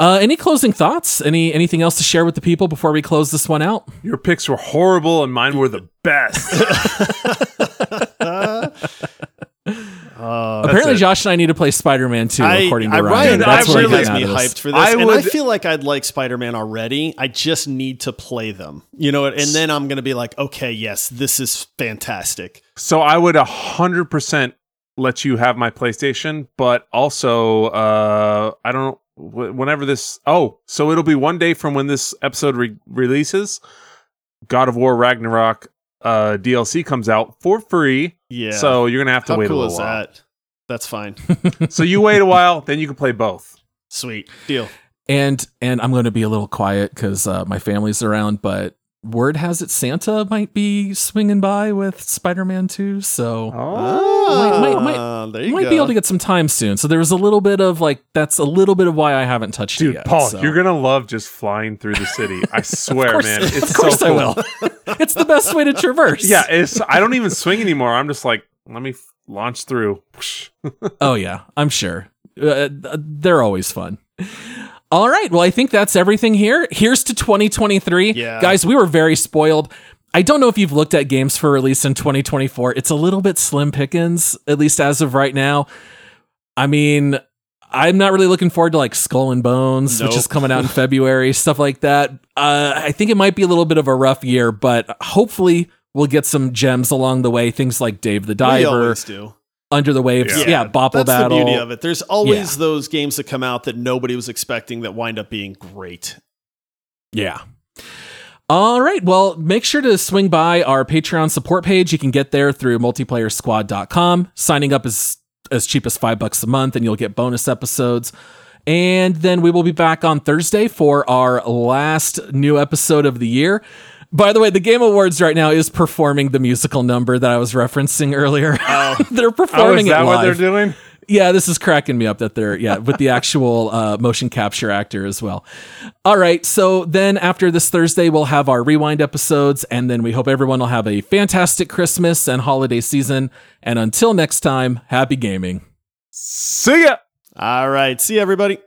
A: Uh, any closing thoughts? Any anything else to share with the people before we close this one out?
C: Your picks were horrible, and mine were the best.
A: Uh, Apparently, Josh and I need to play Spider Man 2,
B: I,
A: according to
B: I,
A: Ryan.
B: That's
A: what
B: really me hyped for this.
C: I
B: and
C: would-
B: I feel like I'd like Spider Man already. I just need to play them. You know what? And then I'm going to be like, okay, yes, this is fantastic.
C: So I would a hundred percent let you have my PlayStation, but also uh I don't wh- whenever this oh so it'll be one day from when this episode re- releases. God of War Ragnarok uh DLC comes out for free.
B: Yeah.
C: So you're gonna have to
B: How
C: wait a
B: cool
C: little
B: is
C: while.
B: that? That's fine.
C: so you wait a while, then you can play both.
B: Sweet deal.
A: And and I'm going to be a little quiet because uh, my family's around. But word has it Santa might be swinging by with Spider Man 2. So
B: Oh,
A: might, might, might,
B: there you
A: might
B: go.
A: be able to get some time soon. So there was a little bit of like that's a little bit of why I haven't touched it
C: Dude,
A: yet.
C: Paul,
A: so.
C: you're gonna love just flying through the city. I swear,
A: course-
C: man. It's
A: of course
C: so
A: I
C: cool.
A: will. it's the best way to traverse.
C: Yeah, it's I don't even swing anymore. I'm just like, let me f- launch through.
A: Oh yeah, I'm sure. Uh, they're always fun. All right. Well, I think that's everything here. Here's to 2023.
B: Yeah.
A: Guys, we were very spoiled. I don't know if you've looked at games for release in 2024. It's a little bit slim pickings, at least as of right now. I mean, I'm not really looking forward to like Skull and Bones, which is coming out in February, stuff like that. Uh, I think it might be a little bit of a rough year, but hopefully we'll get some gems along the way. Things like Dave the Diver. Under the Waves, yeah,
C: Yeah.
A: Bopl
B: That's
A: Battle.
B: the beauty of it. There's always
A: Yeah.
B: those games that come out that nobody was expecting that wind up being great.
A: Yeah. All right. Well, make sure to swing by our Patreon support page. You can get there through multiplayer multiplayersquad.com. Signing up is as cheap as five bucks a month, and you'll get bonus episodes. And then we will be back on Thursday for our last new episode of the year. By the way, the Game Awards right now is performing the musical number that I was referencing earlier. Oh. they're performing
C: Oh,
A: performing
C: is that
A: it
C: what they're doing?
A: Yeah, this is cracking me up that they're yeah with the actual uh, motion capture actor as well. All right, so then after this Thursday, we'll have our rewind episodes, and then we hope everyone will have a fantastic Christmas and holiday season. And until next time, happy gaming.
C: See ya.
B: All right. See you, everybody.